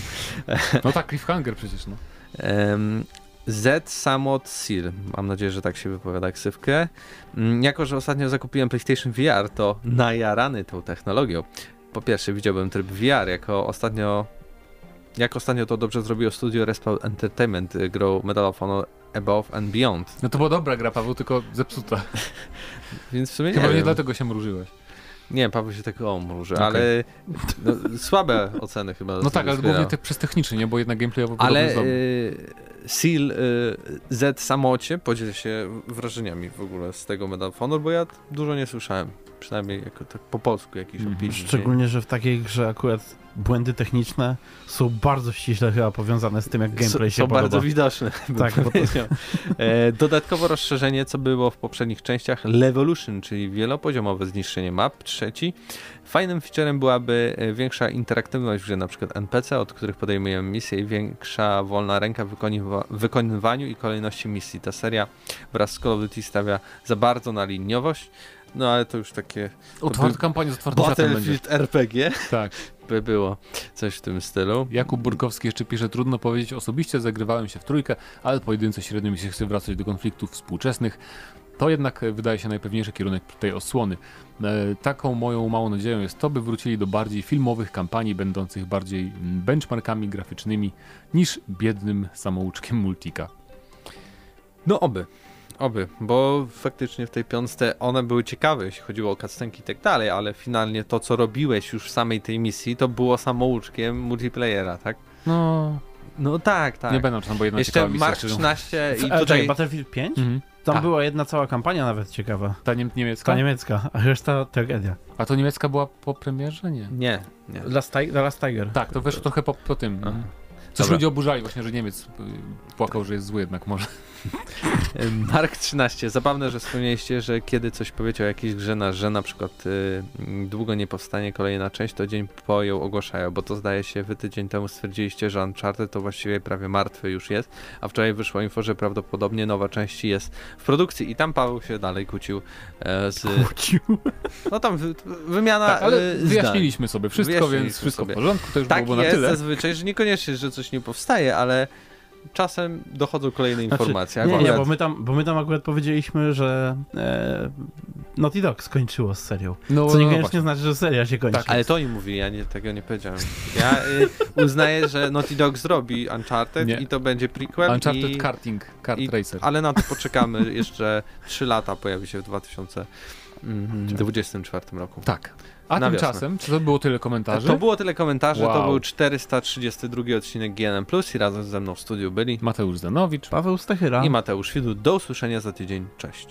No tak, cliffhanger przecież, no. Z Samot Seal, mam nadzieję, że tak się wypowiada ksywkę. Mm, Jako, że ostatnio zakupiłem PlayStation VR, to najarany tą technologią. Po pierwsze widziałbym tryb VR, jako ostatnio jak ostatnio to dobrze zrobiło studio Respawn Entertainment y, grą Medal of Honor Above and Beyond. No to była dobra gra, Paweł, tylko zepsuta. [laughs] Więc w sumie nie Chyba nie wiem. dlatego się mrużyłeś. Nie, Paweł się tak o mruży, Okej. ale no, słabe oceny chyba. No tak, ale głównie tak przez technicznie, nie? Bo jednak gameplayowo Ale y, Seal y, Z samocie podziel się wrażeniami w ogóle z tego Medal of Honor, bo ja dużo nie słyszałem. Przynajmniej jako, tak po polsku jakiś Mhm. opinii. Szczególnie, że w takiej grze akurat błędy techniczne są bardzo ściśle chyba powiązane z tym, jak gameplay są, się są podoba. bardzo widoczne. Tak, bo to- e, dodatkowo rozszerzenie, co było w poprzednich częściach, Levolution, czyli wielopoziomowe zniszczenie map. Trzeci. Fajnym featurem byłaby e, większa interaktywność w grze, na przykład NPC, od których podejmujemy misje i większa wolna ręka w wykonywaniu wykonywa- wykonywaniu i kolejności misji. Ta seria wraz z Call of Duty stawia za bardzo na liniowość, no ale to już takie Otwarta kampania z otwartym. Battlefield RPG Tak. [laughs] by było coś w tym stylu. Jakub Burkowski jeszcze pisze, trudno powiedzieć, osobiście zagrywałem się w trójkę, ale pojedynce średnio mi się chce wracać do konfliktów współczesnych. To jednak e, wydaje się najpewniejszy kierunek tej osłony. E, taką moją małą nadzieją jest to, by wrócili do bardziej filmowych kampanii, będących bardziej benchmarkami graficznymi niż biednym samouczkiem multika. No oby. Oby, bo faktycznie w tej piątce one były ciekawe, jeśli chodziło o cutscenki i tak dalej, ale finalnie to, co robiłeś już w samej tej misji, to było samouczkiem multiplayera, tak? No, No tak, tak. nie będą tam, bo jedna Jeszcze ciekawa misja. Mark szczerze 13 i tutaj... tutaj... Battlefield 5? Mhm. Tam Tak. była jedna cała kampania nawet ciekawa. Ta niem niemiecka? Ta niemiecka, a reszta tragedia. A to niemiecka była po premierze? Nie. Nie, nie. Last Tiger. Tak, to weszło trochę po, po tym. Aha. Coś Dobra. ludzie oburzali właśnie, że Niemiec y, płakał, że jest zły jednak może. [laughs] Mark 13. Zabawne, że wspomnieliście, że kiedy coś powiecie o jakiejś grze na że na przykład y, długo nie powstanie kolejna część, to dzień po ją ogłaszają, bo to zdaje się wy tydzień temu stwierdziliście, że Uncharted to właściwie prawie martwy już jest, a wczoraj wyszło info, że prawdopodobnie nowa część jest w produkcji i tam Paweł się dalej kłócił e, z... [laughs] No tam wy, wymiana Tak, ale zdań. wyjaśniliśmy sobie wszystko, Wyjaśniliśmy więc wszystko sobie. w porządku, to już Tak było na jest tyle. zazwyczaj, że niekoniecznie, że coś nie powstaje, ale czasem dochodzą kolejne Znaczy, informacje. Nie, nie, Akurat- bo my, tam, bo my tam akurat powiedzieliśmy, że e, Naughty Dog skończyło z serią. No, Co no niekoniecznie właśnie. znaczy, że seria się kończy. Tak, Ale to oni mówili, ja nie, tego nie powiedziałem. Ja y, uznaję, że Naughty Dog zrobi Uncharted Nie. i to będzie prequel. Uncharted i, Karting, Kart i- Racer. Ale na to poczekamy jeszcze 3 lata, pojawi się w 2024 roku. Tak. A Na tymczasem, czy to było tyle komentarzy? To było tyle komentarzy, to Wow. był 432 odcinek GNM+, i razem ze mną w studiu byli Mateusz Zanowicz. Paweł Stachyra. i Mateusz Widut. Do usłyszenia za tydzień. Cześć.